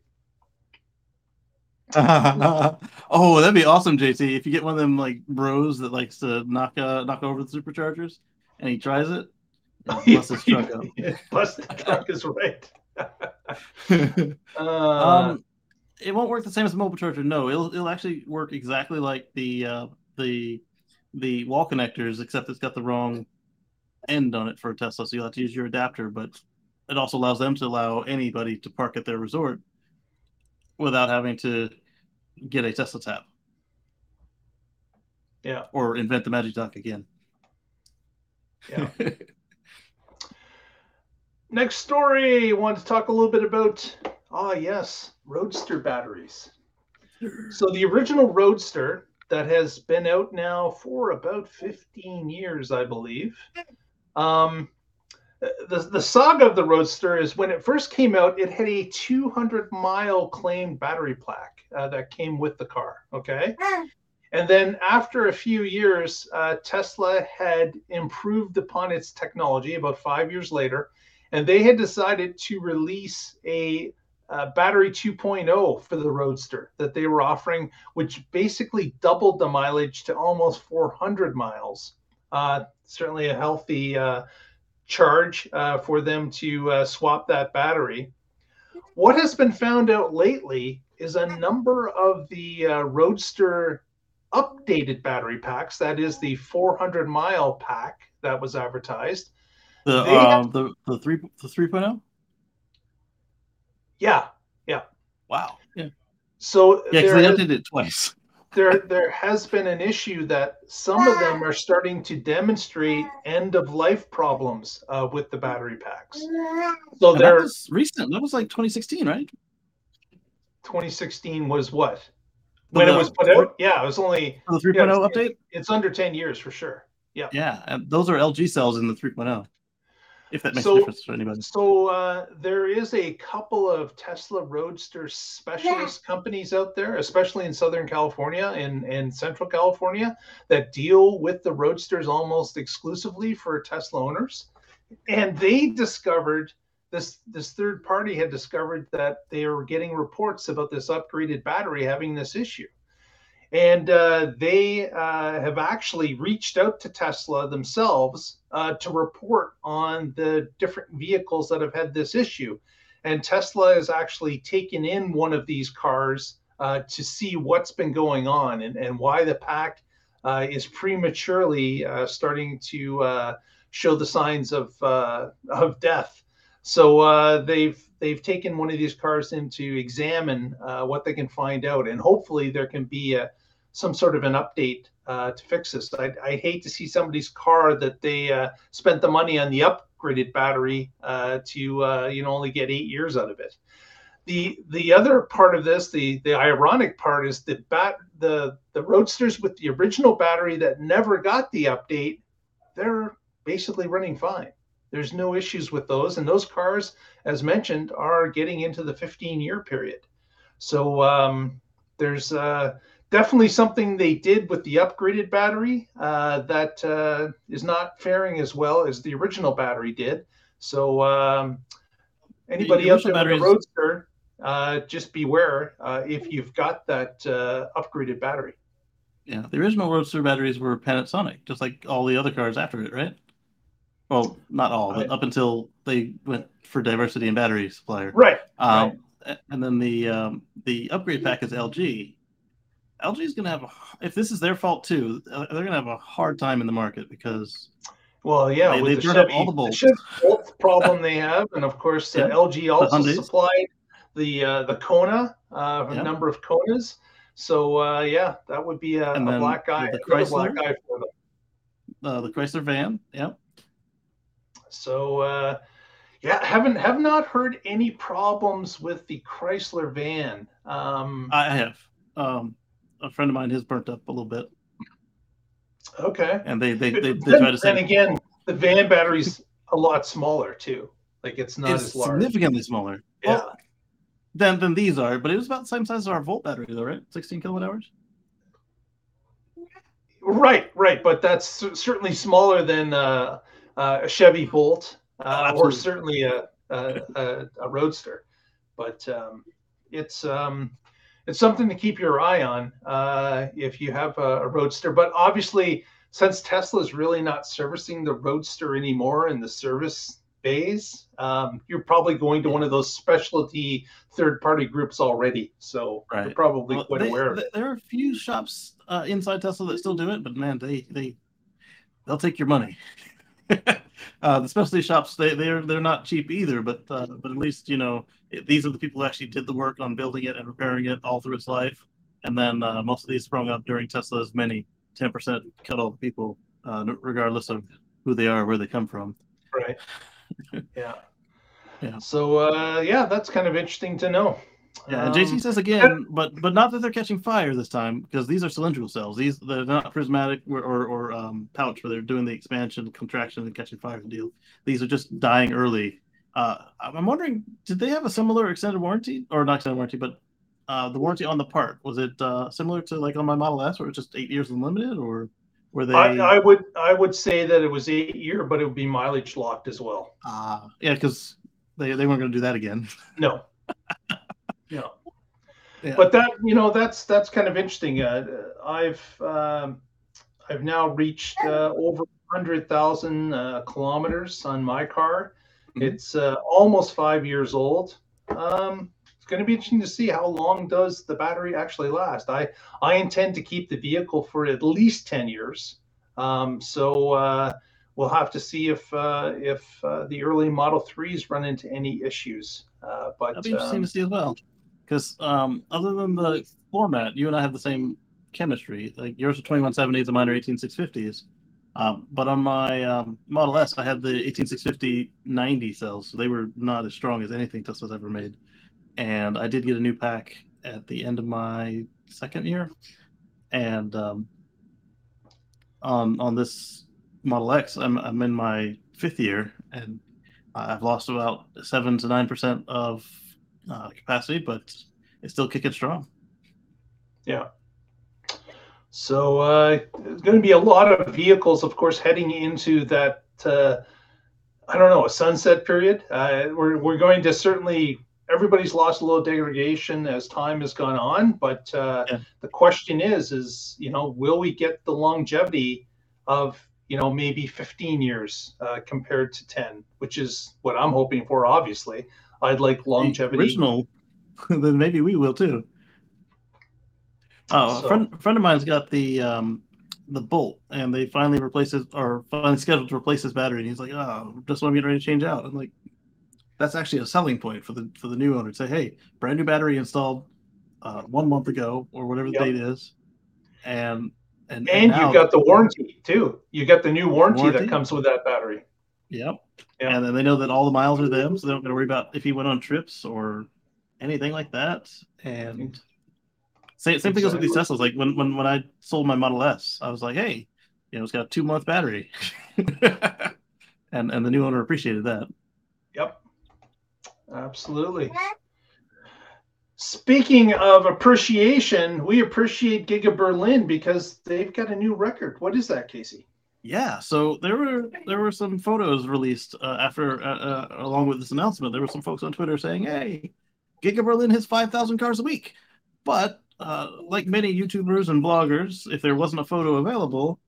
Speaker 1: oh, that'd be awesome, JT. If you get one of them like bros that likes to knock uh, knock over the superchargers, and he tries it, bust his truck up.
Speaker 2: bust the truck is right.
Speaker 1: uh, um, it won't work the same as a mobile charger. No, it'll it'll actually work exactly like the uh, the the wall connectors, except it's got the wrong end on it for a Tesla. So you'll have to use your adapter, but it also allows them to allow anybody to park at their resort without having to get a Tesla tap.
Speaker 2: Yeah.
Speaker 1: Or invent the magic dock again.
Speaker 2: Yeah. Next story. I want to talk a little bit about, ah, oh, yes, Roadster batteries. So the original Roadster that has been out now for about 15 years, I believe. Um, the, the saga of the Roadster is when it first came out, it had a 200 mile claimed battery plaque uh, that came with the car. Okay. And then after a few years, uh, Tesla had improved upon its technology about five years later, and they had decided to release a uh, battery 2.0 for the Roadster that they were offering, which basically doubled the mileage to almost 400 miles. Uh, certainly a healthy uh, charge uh, for them to uh, swap that battery. What has been found out lately is a number of the uh, Roadster updated battery packs. That is the 400 mile pack that was advertised.
Speaker 1: The um, the the three the 3.0.
Speaker 2: Yeah, yeah.
Speaker 1: Wow. Yeah.
Speaker 2: So
Speaker 1: yeah, because they updated it twice.
Speaker 2: there there has been an issue that some of them are starting to demonstrate end of life problems uh, with the battery packs.
Speaker 1: So and they're recent. That was like 2016, right?
Speaker 2: 2016 was what? When the, it was put out? Yeah, it was only
Speaker 1: the 3.0
Speaker 2: yeah,
Speaker 1: update.
Speaker 2: It's under 10 years for sure. Yeah.
Speaker 1: Yeah, and those are LG cells in the 3.0 if that makes so, a difference to anybody.
Speaker 2: So uh, there is a couple of Tesla Roadster specialist yeah. companies out there, especially in Southern California and, and Central California, that deal with the Roadsters almost exclusively for Tesla owners. And they discovered this this third party had discovered that they were getting reports about this upgraded battery having this issue. And uh, they uh, have actually reached out to Tesla themselves uh, to report on the different vehicles that have had this issue. And Tesla has actually taken in one of these cars uh, to see what's been going on and, and why the pack uh, is prematurely uh, starting to show the signs of, of death. So they've they've taken one of these cars in to examine what they can find out, and hopefully there can be a some sort of an update uh, to fix this. I, I hate to see somebody's car that they uh, spent the money on the upgraded battery uh, to uh, you know only get eight years out of it. The the other part of this, the the ironic part, is the bat the the roadsters with the original battery that never got the update, they're basically running fine. There's no issues with those, and those cars, as mentioned, are getting into the 15 year period. So um, there's uh, definitely something they did with the upgraded battery uh, that uh, is not faring as well as the original battery did. So um, anybody out there with a Roadster, uh, just beware uh, if you've got that uh, upgraded battery.
Speaker 1: Yeah, the original Roadster batteries were Panasonic, just like all the other cars after it, right? Well, not all, but up until they went for diversity in battery supplier.
Speaker 2: Right.
Speaker 1: Um, right. And then the um, the upgrade pack is LG, LG is going to have a, if this is their fault too, uh, they're going to have a hard time in the market because.
Speaker 2: Well, yeah,
Speaker 1: they, with the Chevy, all the bolts.
Speaker 2: The bolt problem they have, and of course, uh, LG also the supplied the uh, the Kona, uh, a number of Konas. So uh, yeah, that would be a, a black guy,
Speaker 1: the Chrysler,
Speaker 2: black guy for them.
Speaker 1: Uh, the Chrysler van, yeah.
Speaker 2: So uh, yeah, haven't have not heard any problems with the Chrysler van. Um,
Speaker 1: I have. Um, a friend of mine has burnt up a little bit.
Speaker 2: Okay.
Speaker 1: And they they they, they try to say.
Speaker 2: And again, the van battery's a lot smaller too. Like it's not
Speaker 1: it's
Speaker 2: as large.
Speaker 1: Significantly smaller.
Speaker 2: Yeah. Well,
Speaker 1: than than these are, but it was about the same size as our Volt battery, though, right? 16 kilowatt hours.
Speaker 2: Right, right, but that's certainly smaller than uh, uh, a Chevy Bolt uh, oh, or certainly a, a, a, a Roadster. But um, it's um, it's something to keep your eye on uh, if you have a, a, roadster. But obviously, since Tesla is really not servicing the roadster anymore in the service phase, um, you're probably going to one of those specialty third-party groups already. So right. you're probably well, quite
Speaker 1: they,
Speaker 2: aware. Of
Speaker 1: it. There are a few shops uh, inside Tesla that still do it, but man, they they they'll take your money. uh, the specialty shops they they're they're not cheap either, but uh, but at least you know these are the people who actually did the work on building it and repairing it all through its life. And then uh, most of these sprung up during Tesla's many 10% cut off people, uh, regardless of who they are, where they come from.
Speaker 2: Right. yeah. Yeah. So uh, yeah, that's kind of interesting to know.
Speaker 1: Yeah, and JC um, says again, but but not that they're catching fire this time because these are cylindrical cells. These they're not prismatic or or, or um, pouch where they're doing the expansion, contraction, and catching fire deal. These are just dying early uh, I'm wondering, did they have a similar extended warranty, or not extended warranty, but uh, the warranty on the part was it uh, similar to like on my Model S, where it's just eight years unlimited, or were they?
Speaker 2: I, I, would I would say that it was eight year, but it would be mileage locked as well.
Speaker 1: Ah, yeah, because they they weren't going to do that again.
Speaker 2: No, no. Yeah. But that you know that's that's kind of interesting. Uh, I've um, I've now reached uh, over hundred thousand uh, kilometers on my car. Mm-hmm. It's uh, almost five years old. Um, it's going to be interesting to see how long does the battery actually last. I I intend to keep the vehicle for at least 10 years. Um, so uh, we'll have to see if uh, if uh, the early Model Threes run into any issues. Uh, but
Speaker 1: that'd be interesting um, to see as well, because um, other than the format, you and I have the same chemistry. Like yours are 2170s and mine are 18650s. Um, but on my um, Model S, I had the 18650 90 cells. So they were not as strong as anything Tesla's ever made. And I did get a new pack at the end of my second year. And um, on on this Model X, I'm, I'm in my fifth year, and I've lost about seven to nine percent of uh, capacity, but it's still kicking strong.
Speaker 2: Yeah. So uh, there's going to be a lot of vehicles, of course, heading into that. Uh, I don't know a sunset period. Uh, we're we're going to certainly. Everybody's lost a little degradation as time has gone on, but uh, yeah. the question is, is you know, will we get the longevity of you know maybe 15 years uh, compared to 10, which is what I'm hoping for. Obviously, I'd like longevity.
Speaker 1: Original, then maybe we will too. Oh, so, a friend, friend of mine's got the um, the Bolt, and they finally replaced it, or finally scheduled to replace his battery. And he's like, "Oh, just want to get ready to change out." I'm like, "That's actually a selling point for the for the new owner. Say, hey, brand new battery installed uh, one month ago, or whatever the yep. date is, and
Speaker 2: and and, and you've got the warranty too. You got the new warranty, warranty, that comes with that battery.
Speaker 1: Yep. yep. And then they know that all the miles are them, so they don't got to worry about if he went on trips or anything like that. And same, same thing goes with these Teslas. Like when, when when I sold my Model S, I was like, hey, you know, it's got a two month battery, and and the new owner appreciated that.
Speaker 2: Yep, absolutely. Speaking of appreciation, we appreciate Giga Berlin because they've got a new record. What is that, Casey?
Speaker 1: Yeah, so there were there were some photos released uh, after uh, uh, along with this announcement. There were some folks on Twitter saying, "Hey, Giga Berlin has five thousand cars a week," but uh, like many YouTubers and bloggers, if there wasn't a photo available,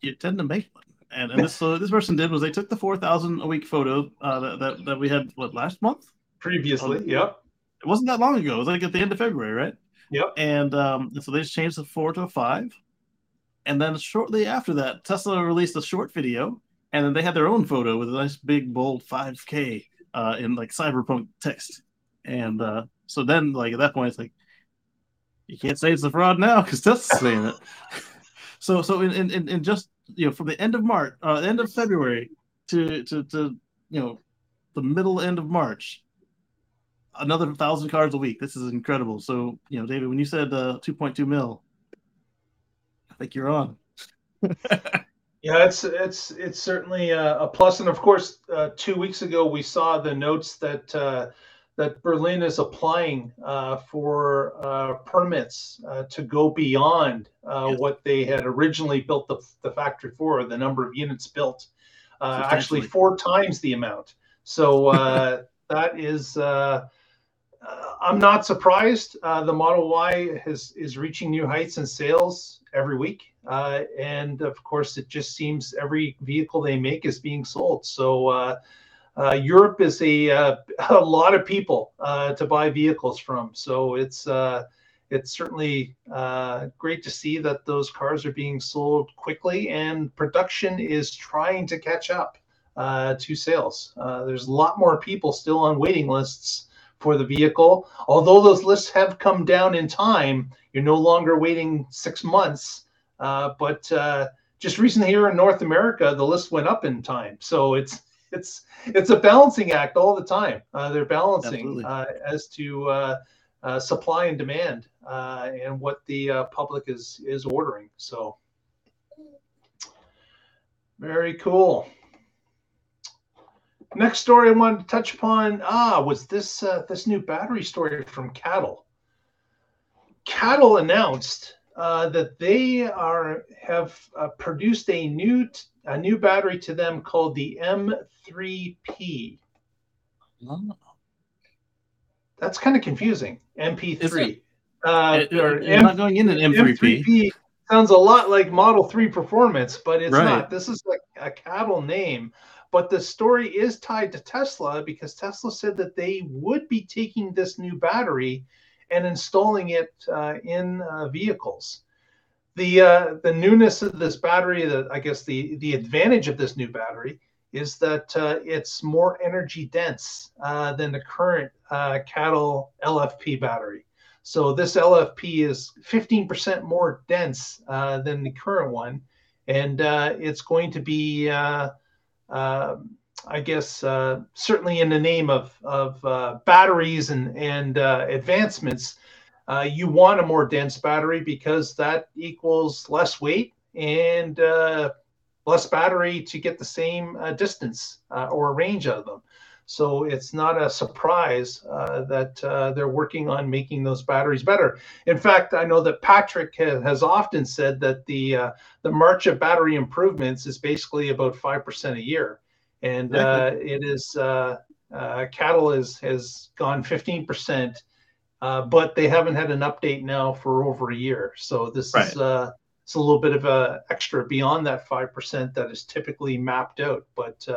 Speaker 1: you tend to make one. And, and this uh, this person did was they took the four thousand a week photo uh, that, that, that we had what last month
Speaker 2: previously. Um, yep,
Speaker 1: it wasn't that long ago. It was like at the end of February, right?
Speaker 2: Yep.
Speaker 1: And um, so they just changed the four to a five, and then shortly after that, Tesla released a short video, and then they had their own photo with a nice big bold five K uh, in like cyberpunk text, and uh, so then like at that point it's like you can't say it's a fraud now because Tesla's saying it. so so in, in in just you know from the end of March, uh, end of February to to to you know the middle end of March, another thousand cars a week. This is incredible. So you know, David, when you said uh, 2.2 mil, I think you're on.
Speaker 2: yeah, it's it's it's certainly a, a plus, and of course, uh, two weeks ago we saw the notes that. Uh, that Berlin is applying uh, for uh, permits uh, to go beyond uh, yes. what they had originally built the, the factory for, the number of units built, uh, actually four times the amount. So uh, that is, I'm not surprised. the Model Y has, is reaching new heights in sales every week. and of course, it just seems every vehicle they make is being sold. So uh, Europe is a uh, a lot of people uh, to buy vehicles from. So it's uh, it's certainly uh, great to see that those cars are being sold quickly and production is trying to catch up uh, to sales. there's a lot more people still on waiting lists for the vehicle. Although those lists have come down in time, you're no longer waiting six months. but just recently here in North America, the list went up in time. So it's it's it's a balancing act all the time. Uh, they're balancing uh, as to uh, uh supply and demand uh, and what the uh, public is is ordering. So very cool. Next story I wanted to touch upon ah was this this new battery story from CATL. CATL announced uh, that they are have uh, produced a new t- a new battery to them called the M3P. Oh. That's kind of confusing. MP3.
Speaker 1: Uh, it, it, not going in an M3P. M3P.
Speaker 2: sounds a lot like Model 3 performance, but it's
Speaker 1: Right.
Speaker 2: not. This is like a CATL name. But the story is tied to Tesla because Tesla said that they would be taking this new battery and installing it uh, in uh, vehicles. The uh, the newness of this battery, the I guess the the advantage of this new battery is that uh, it's more energy dense uh, than the current uh, CATL LFP battery. So this LFP is 15% more dense than the current one, and it's going to be, I guess, uh, certainly in the name of of uh, batteries and and uh, advancements, you want a more dense battery because that equals less weight and less battery to get the same distance or range out of them. So it's not a surprise uh, that uh, they're working on making those batteries better. In fact, I know that Patrick ha- has often said that the uh, the march of battery improvements is basically about five percent a year, and uh, it is uh, uh, CATL is has gone fifteen percent, uh, but they haven't had an update now for over a year. So this is
Speaker 1: Right.
Speaker 2: uh, it's a little bit of a extra beyond that five percent that is typically mapped out, but.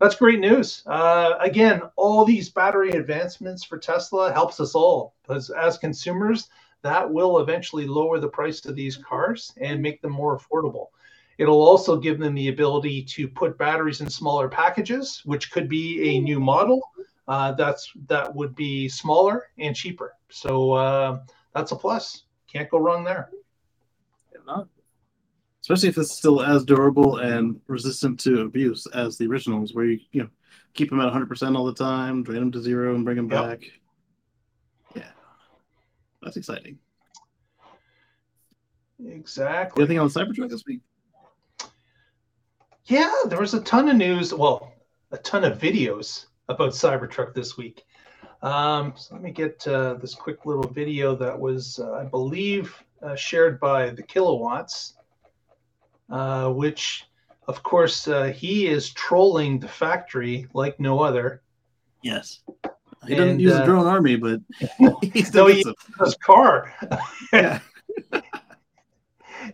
Speaker 2: That's great news. Uh, again, all these battery advancements for Tesla helps us all because as consumers, that will eventually lower the price of these cars and make them more affordable. It'll also give them the ability to put batteries in smaller packages, which could be a new model. Uh, that's that would be smaller and cheaper. So uh, that's a plus. Can't go wrong there.
Speaker 1: Especially if it's still as durable and resistant to abuse as the originals, where you you know keep them at 100% all the time, drain them to zero, and bring them
Speaker 2: Yep.
Speaker 1: back. Yeah, that's exciting.
Speaker 2: Exactly.
Speaker 1: Anything on Cybertruck this week?
Speaker 2: Yeah, there was a ton of news. Well, a ton of videos about Cybertruck this week. Um, so let me get uh, this quick little video that was, uh, I believe, uh, shared by the Kilowatts, uh, which, of course, uh, he is trolling the factory like no other.
Speaker 1: Yes. He doesn't use
Speaker 2: uh,
Speaker 1: a drone army, but he still
Speaker 2: No, he-. His car,
Speaker 1: Yeah.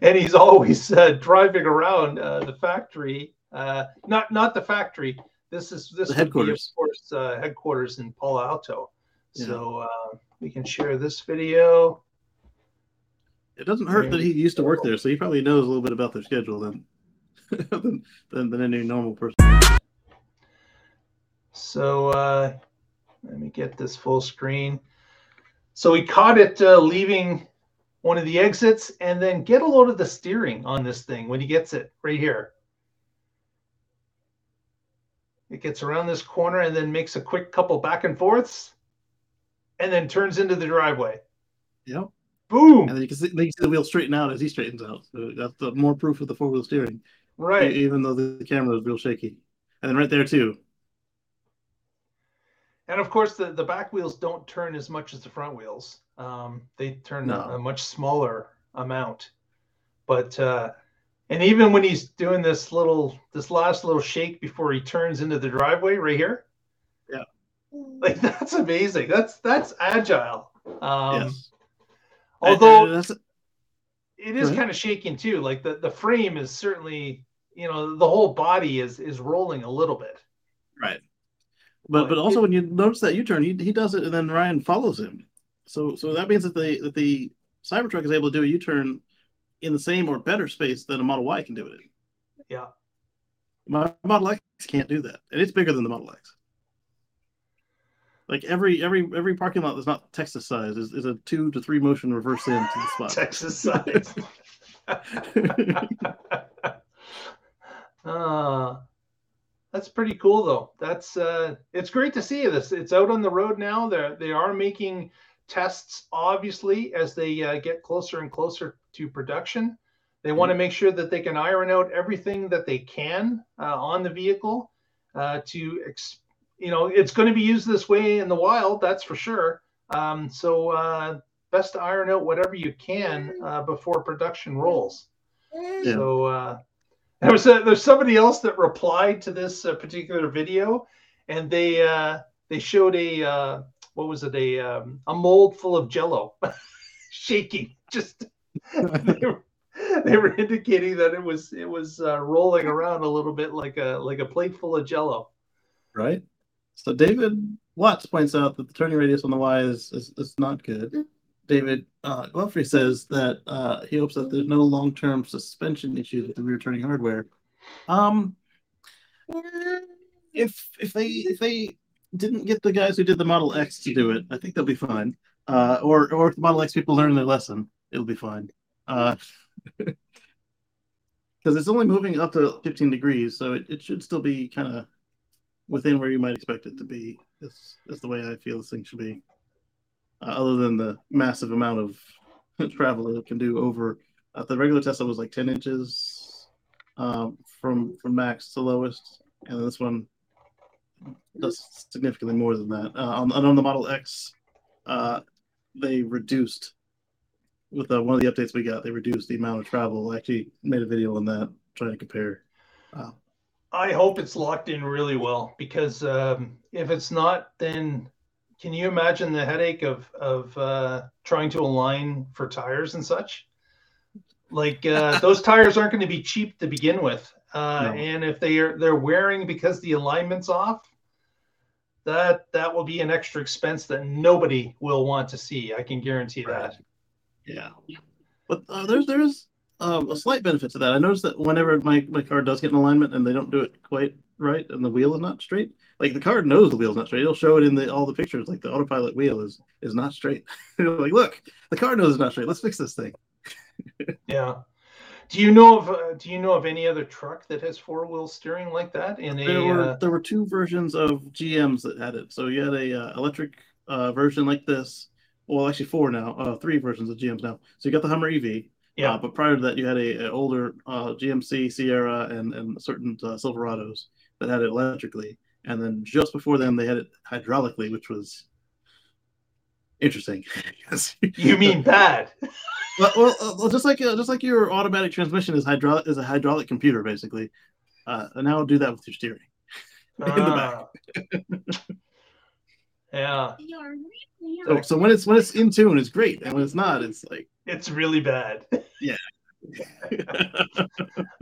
Speaker 2: and he's always uh, driving around uh, the factory. Uh, not not the factory. This is this
Speaker 1: The
Speaker 2: would be, of
Speaker 1: headquarters.
Speaker 2: course, uh, headquarters in Palo Alto.
Speaker 1: Yeah.
Speaker 2: So uh, we can share this video.
Speaker 1: It doesn't hurt that he used to work there, so he probably knows a little bit about their schedule than than, than, than any normal person.
Speaker 2: So uh, let me get this full screen. So we caught it uh, leaving one of the exits, and then get a load of the steering on this thing when he gets it right here. It gets around this corner and then makes a quick couple back and forths, and then turns into the driveway.
Speaker 1: Yep.
Speaker 2: Boom!
Speaker 1: And then you can see, then you see the wheel straighten out as he straightens out. So that's the more proof of the four wheel steering,
Speaker 2: Right.
Speaker 1: even though the camera is real shaky. And then right there too.
Speaker 2: And of course, the, the back wheels don't turn as much as the front wheels. Um, they turn
Speaker 1: No.
Speaker 2: a, a much smaller amount. But uh, and even when he's doing this little this last little shake before he turns into the driveway right here,
Speaker 1: Yeah.
Speaker 2: like that's amazing. That's that's agile. Um,
Speaker 1: yes.
Speaker 2: Although it is kind of shaking too. Like the, the frame is certainly you know the whole body is is rolling a little bit.
Speaker 1: right. But but also
Speaker 2: it-
Speaker 1: when you notice that U turn, he, he does it and then Ryan follows him. So so that means that the that the Cybertruck is able to do a U turn in the same or better space than a Model Y can do it in.
Speaker 2: Yeah.
Speaker 1: My Model X can't do that, and it's bigger than the Model X. Like every every every parking lot that's not Texas size is, is a two to three motion reverse into the spot.
Speaker 2: Texas size. uh, that's pretty cool though. That's uh, it's great to see this. It's out on the road now. They they are making tests obviously as they uh, get closer and closer to production. They want to make sure that they can iron out everything that they can uh, on the vehicle uh, to, ex- you know, it's going to be used this way in the wild, that's for sure. Um, so uh, best to iron out whatever you can uh, before production rolls.
Speaker 1: Yeah.
Speaker 2: So uh, there was a, there's somebody else that replied to this uh, particular video, and they uh, they showed a uh, what was it a um, a mold full of Jello shaking. Just they were, they were indicating that it was it was uh, rolling around a little bit like a like a plate full of Jello.
Speaker 1: Right. So David Watts points out that the turning radius on the Y is is, is not good. David uh, says that uh, he hopes that there's no long-term suspension issues with the rear turning hardware. Um, if if they if they didn't get the guys who did the Model X to do it, I think they'll be fine. Uh, or or if the Model X people learn their lesson, it'll be fine. Uh, because it's only moving up to 15 degrees, so it, it should still be kind of within where you might expect it to be. Is that's the way I feel this thing should be. Uh, other than the massive amount of travel it can do over uh, the regular Tesla was like 10 inches um, from from max to lowest, and this one does significantly more than that. Uh, on, on the Model X, uh, they reduced with uh, one of the updates we got. They reduced the amount of travel. I actually made a video on that trying to compare.
Speaker 2: I hope it's locked in really well because um, if it's not, then can you imagine the headache of of uh, trying to align for tires and such? Like uh, those tires aren't going to be cheap to begin with, uh, no. and if they are they're wearing because the alignment's off, that that will be an extra expense that nobody will want to see. I can guarantee right. that.
Speaker 1: Yeah, but uh, there's there's um, a slight benefit to that. I noticed that whenever my my car does get an alignment and they don't do it quite right and the wheel is not straight, like the car knows the wheel's not straight. It'll show it in the all the pictures. Like the autopilot wheel is is not straight. like, look, the car knows it's not straight. Let's fix this thing.
Speaker 2: yeah. Do you know of uh, Do you know of any other truck that has four wheel steering like that? In
Speaker 1: there
Speaker 2: a
Speaker 1: were
Speaker 2: uh...
Speaker 1: there were two versions of GMs that had it. So you had a uh, electric uh, version like this. Well, actually four now. Uh, three versions of GMs now. So you got the Hummer EV. Yeah. Uh, but prior to that, you had a, a older GMC Sierra and and certain Silverados that had it electrically. And then just before them, they had it hydraulically, which was interesting.
Speaker 2: you mean bad?
Speaker 1: well, well, well, just like uh, just like your automatic transmission is hydraulic is a hydraulic computer basically. Uh, and now do that with your steering in the back.
Speaker 2: Ah. yeah.
Speaker 1: So, so when it's when it's in tune, it's great, and when it's not, it's like
Speaker 2: it's really bad.
Speaker 1: Yeah.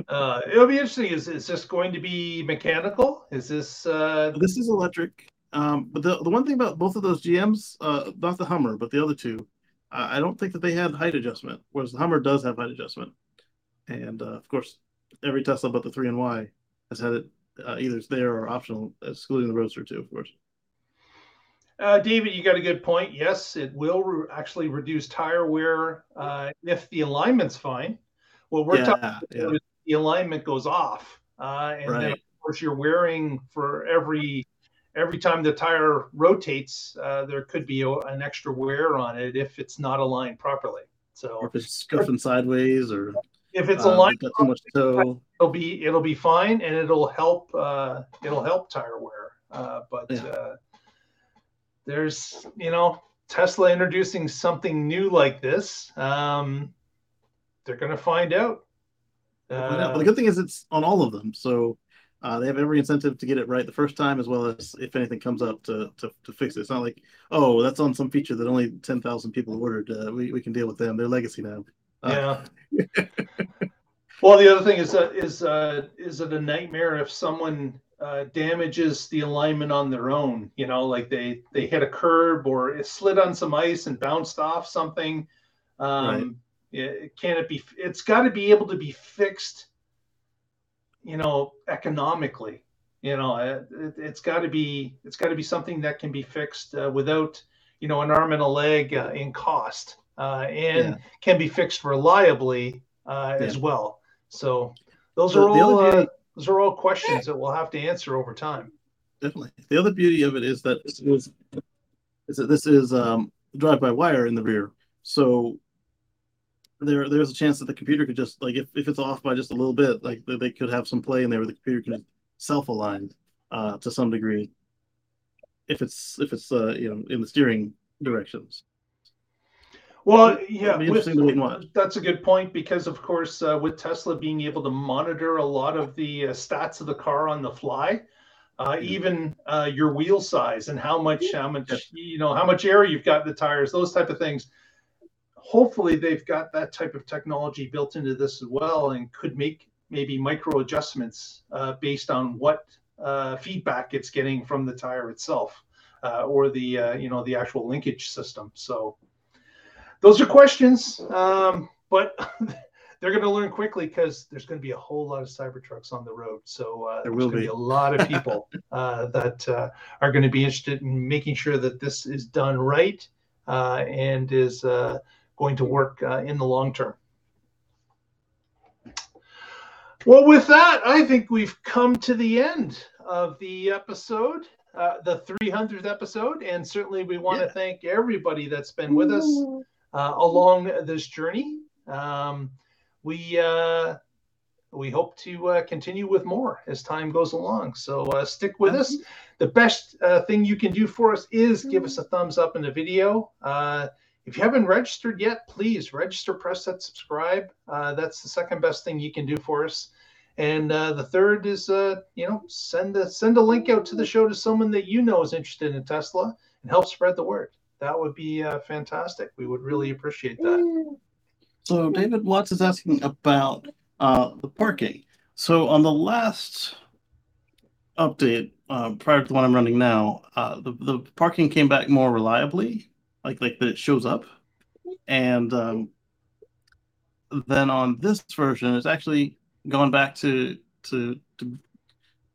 Speaker 2: uh, it'll be interesting. Is is this going to be mechanical? Is this uh...
Speaker 1: this is electric? Um, but the the one thing about both of those GMs, uh, not the Hummer, but the other two, I don't think that they had height adjustment, whereas the Hummer does have height adjustment. And uh, of course, every Tesla but the 3 and Y has had it uh, either there or optional, excluding the Roadster too, of course.
Speaker 2: Uh, David, you got a good point. Yes, it will re- actually reduce tire wear uh, if the alignment's fine. Well, we're yeah, talking yeah. the alignment goes off, uh, and right. then of course you're wearing for every every time the tire rotates, uh, there could be a, an extra wear on it if it's not aligned properly. So
Speaker 1: or if it's scuffing sideways, or
Speaker 2: if it's uh, aligned, got too much toe. it'll be it'll be fine, and it'll help uh, it'll help tire wear. Uh, but yeah. There's you know Tesla introducing something new like this. Um, they're going to find out.
Speaker 1: Uh, but the good thing is it's on all of them, so uh, they have every incentive to get it right the first time, as well as if anything comes up to, to, to fix it. It's not like, oh, that's on some feature that only 10,000 people ordered. Uh, we, we can deal with them. They're legacy now.
Speaker 2: Uh, yeah. well, the other thing is, uh, is, uh, is it a nightmare if someone uh, damages the alignment on their own? You know, like they, they hit a curb or it slid on some ice and bounced off something. Um, right. it, can it be, it's got to be able to be fixed you know, economically. You know, it, has got to be it's got to be something that can be fixed uh, without you know an arm and a leg uh, in cost, uh, and yeah. can be fixed reliably uh, yeah. as well. So those are all uh, those are all questions that we'll have to answer over time.
Speaker 1: Definitely. The other beauty of it is that is, is that this is um, drive by wire in the rear. So there there's a chance that the computer could just like if, if it's off by just a little bit, like they could have some play in there where the computer can self align uh, to some degree. If it's if it's uh, you know in the steering directions.
Speaker 2: Well, yeah, with, that's a good point because, of course, uh, with Tesla being able to monitor a lot of the uh, stats of the car on the fly, uh, even uh, your wheel size and how much, how much, you know, how much air you've got in the tires, those type of things. Hopefully they've got that type of technology built into this as well and could make maybe micro adjustments uh, based on what uh, feedback it's getting from the tire itself uh, or the uh, you know the actual linkage system. So those are questions, um, but they're going to learn quickly because there's going to be a whole lot of Cybertrucks on the road. So uh,
Speaker 1: there
Speaker 2: will
Speaker 1: be.
Speaker 2: be. a lot of people uh, that uh, are going to be interested in making sure that this is done right uh, and is uh, going to work uh, in the long term. Well, with that, I think we've come to the end of the episode, uh, the 300th episode. And certainly we want
Speaker 1: Yeah.
Speaker 2: to thank everybody that's been with us along this journey. Um, we uh, we hope to uh, continue with more as time goes along. So uh, stick with us. The best uh, thing you can do for us is give us a thumbs up in the video. Uh, if you haven't registered yet, please register, press that subscribe. Uh, that's the second best thing you can do for us. And uh, the third is, uh, you know, send a send a link out to the show to someone that you know is interested in Tesla and help spread the word. That would be uh, fantastic. We would really appreciate that.
Speaker 1: So David Watts is asking about uh, the parking. So on the last update, uh, prior to the one I'm running now, uh, the the parking came back more reliably, like like that it shows up, and um, then on this version, it's actually gone back to to to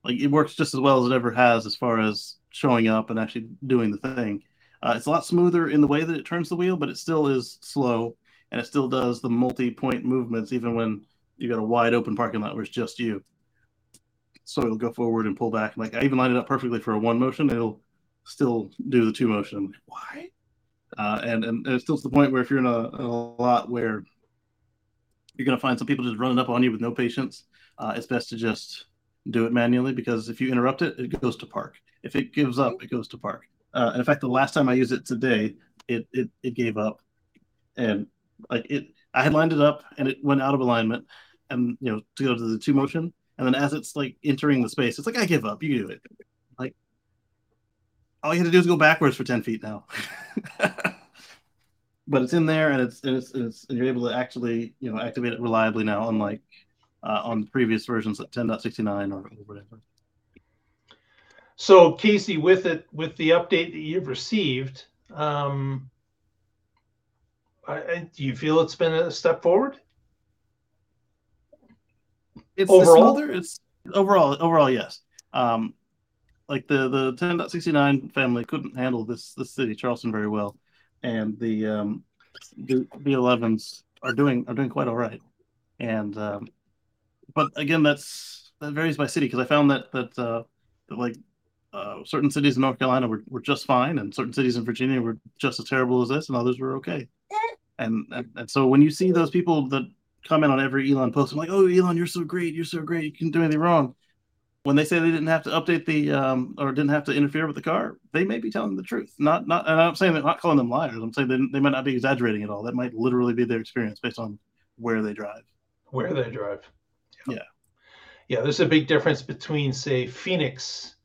Speaker 1: like it works just as well as it ever has as far as showing up and actually doing the thing. Uh, it's a lot smoother in the way that it turns the wheel, but it still is slow and it still does the multi-point movements even when you got a wide open parking lot where it's just you. So it'll go forward and pull back. Like I even lined it up perfectly for a one motion. It'll still do the two motion. Why? Uh, and, and it's still to the point where if you're in a, a lot where you're going to find some people just running up on you with no patience, uh, it's best to just do it manually because if you interrupt it, it goes to park. If it gives up, it goes to park. Uh, in fact, the last time I used it today, it it, it gave up, and like it, I had lined it up and it went out of alignment, and you know to go to the two motion, and then as it's like entering the space, it's like I give up. You do it. Like all you had to do is go backwards for ten feet now. but it's in there and it's and it's, and it's and you're able to actually you know activate it reliably now, unlike uh, on previous versions like 10.69 or whatever.
Speaker 2: So Casey, with it, with the update that you've received, um, I, I, do you feel it's been a step forward?
Speaker 1: It's
Speaker 2: Overall?
Speaker 1: It's, smoother. it's overall overall yes. Um, like the the 10.69 family couldn't handle this this city Charleston very well, and the um, the V11s are doing are doing quite all right, and um, but again that's that varies by city because I found that that, uh, that like uh, certain cities in North Carolina were, were just fine, and certain cities in Virginia were just as terrible as this, and others were okay. And, and and so when you see those people that comment on every Elon post, I'm like, oh Elon, you're so great, you're so great, you can do anything wrong. When they say they didn't have to update the um, or didn't have to interfere with the car, they may be telling the truth. Not not, and I'm saying they're not calling them liars. I'm saying they, they might not be exaggerating at all. That might literally be their experience based on where they drive.
Speaker 2: Where they drive?
Speaker 1: Yeah.
Speaker 2: Yeah, there's a big difference between, say, Phoenix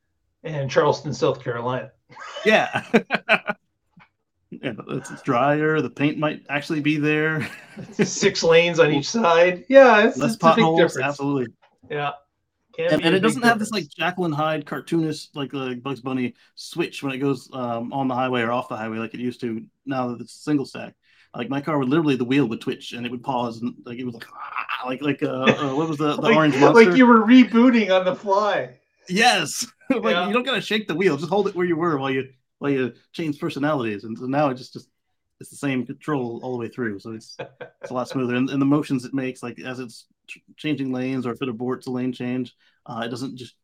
Speaker 2: and Charleston, South Carolina.
Speaker 1: Yeah. yeah, it's, drier. The paint might actually be there.
Speaker 2: Six lanes on each side. Yeah, it's,
Speaker 1: Less
Speaker 2: it's a big
Speaker 1: potholes. Absolutely.
Speaker 2: Yeah.
Speaker 1: And, and it doesn't have this like Jekyll and Hyde cartoonist like like Bugs Bunny switch when it goes um, on the highway or off the highway like it used to. Now that it's single stack, like my car would literally the wheel would twitch and it would pause and like it was like ah, like like uh, uh what was the, the
Speaker 2: like,
Speaker 1: orange monster?
Speaker 2: like you were rebooting on the fly.
Speaker 1: yes, like
Speaker 2: Yeah.
Speaker 1: you don't gotta shake the wheel, just hold it where you were while you while you change personalities, and so now it just just it's the same control all the way through, so it's it's a lot smoother. And, and the motions it makes, like as it's changing lanes or if it aborts a lane change, uh, it doesn't just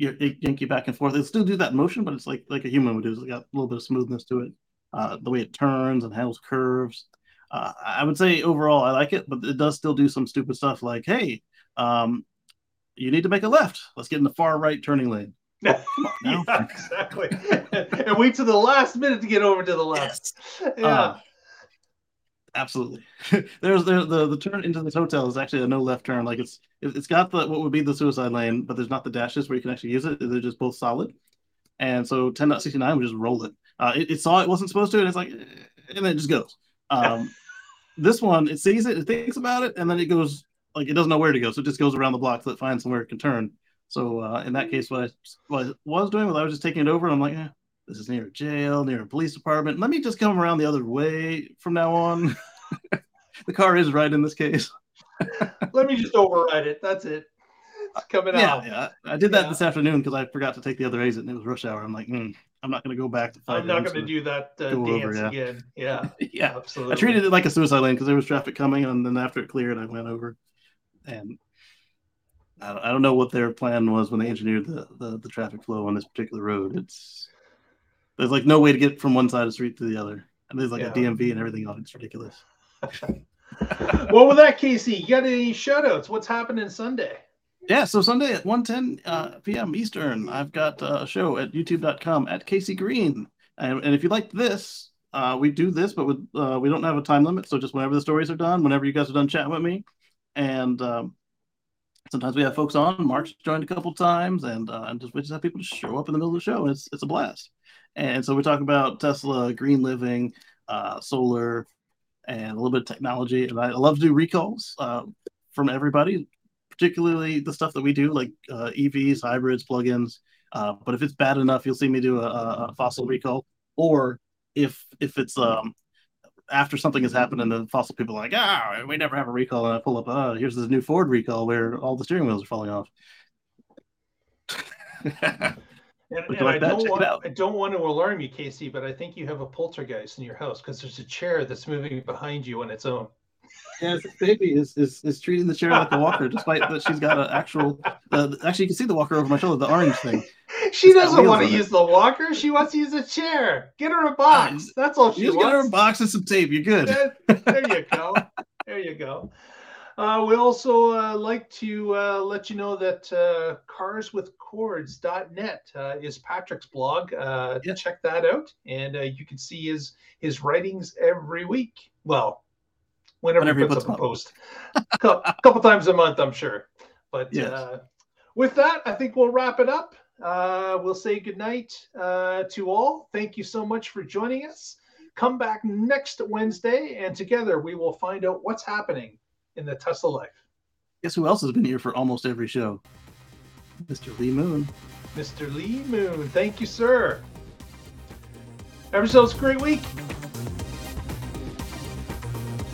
Speaker 1: y- yank you back and forth. It still do that motion, but it's like like a human would do. It's got a little bit of smoothness to it. Uh, the way it turns and handles curves. Uh, I would say overall I like it, but it does still do some stupid stuff like, hey, um, you need to make a left. Let's get in the far right turning lane. Come on now.
Speaker 2: Yeah, exactly. and wait to the last minute to get over to the left. Yeah.
Speaker 1: Uh, absolutely. there's there, the the turn into this hotel is actually a no left turn. Like it's it- it's got the what would be the suicide lane, but there's not the dashes where you can actually use it. They're just both solid. And so 10.69 would just roll it. Uh, it, it saw it wasn't supposed to, and it's like, eh, and then it just goes. Um, this one, it sees it, it thinks about it, and then it goes like it doesn't know where to go, so it just goes around the block till it finds somewhere it can turn. So uh, in that case, what I, what I was doing was I was just taking it over, and I'm like, eh, this is near a jail, near a police department. Let me just come around the other way from now on. the car is right in this case.
Speaker 2: Let me just override it. That's it. It's coming
Speaker 1: yeah,
Speaker 2: out.
Speaker 1: Yeah, I did that
Speaker 2: Yeah.
Speaker 1: this afternoon because I forgot to take the other exit and it was rush hour. I'm like, hmm, I'm not going to go back to five.
Speaker 2: I'm not going to do that uh,
Speaker 1: go over,
Speaker 2: dance
Speaker 1: yeah.
Speaker 2: again. Yeah,
Speaker 1: yeah,
Speaker 2: absolutely.
Speaker 1: I treated it like a suicide lane because there was traffic coming, and then after it cleared, I went over. And I don't, know what their plan was when they engineered the, the the traffic flow on this particular road. It's there's like no way to get from one side of the street to the other, and there's like
Speaker 2: Yeah.
Speaker 1: a DMV and everything on it. It's ridiculous.
Speaker 2: well, with that, Casey, you got any shout outs? What's happening Sunday?
Speaker 1: Yeah, so Sunday at 1:10 uh, p.m. Eastern, I've got a show at youtube.com at Casey Green. And, and if you like this, uh, we do this, but with, uh, we don't have a time limit. So just whenever the stories are done, whenever you guys are done chatting with me, and um, sometimes we have folks on. Mark's joined a couple times, and uh, just we just have people just show up in the middle of the show, and it's it's a blast. And so we talk about Tesla, green living, uh, solar, and a little bit of technology. And I love to do recalls uh, from everybody, particularly the stuff that we do, like uh, EVs, hybrids, plugins. Uh, but if it's bad enough, you'll see me do a, a a fossil recall, or if if it's um after something has happened and the fossil people are like, ah, we never have a recall, and I pull up, oh, here's this new Ford recall where all the steering wheels are falling off.
Speaker 2: And, and
Speaker 1: like
Speaker 2: I don't want. I don't want to alarm you, Casey, but I think you have a poltergeist in your house because there's a chair that's moving behind you on its own.
Speaker 1: Yeah, this baby is, is is treating the chair like a walker, despite that she's got an actual. Uh, actually, you can see the walker over my shoulder, the orange thing.
Speaker 2: She
Speaker 1: It's
Speaker 2: doesn't want to
Speaker 1: on it.
Speaker 2: use the walker. She wants to use a chair. Get her a box. That's all she
Speaker 1: just get her a box and some tape. You're good.
Speaker 2: there, there you go. There you go. Uh, we also uh, like to uh, let you know that uh, carswithcords.net uh, is Patrick's blog. Uh,
Speaker 1: Yeah.
Speaker 2: Check that out, and uh, you can see his his writings every week. Well, whenever,
Speaker 1: Whenever
Speaker 2: he
Speaker 1: he
Speaker 2: puts
Speaker 1: puts
Speaker 2: up a post, a couple times a month, I'm sure. But
Speaker 1: Yes.
Speaker 2: uh, with that, I think we'll wrap it up. Uh, we'll say goodnight uh, to all. Thank you so much for joining us. Come back next Wednesday, and together we will find out what's happening in the Tesla life.
Speaker 1: Guess who else has been here for almost every show? Mr. Lee Moon.
Speaker 2: Mr. Lee Moon, thank you, sir. Have yourselves a great week.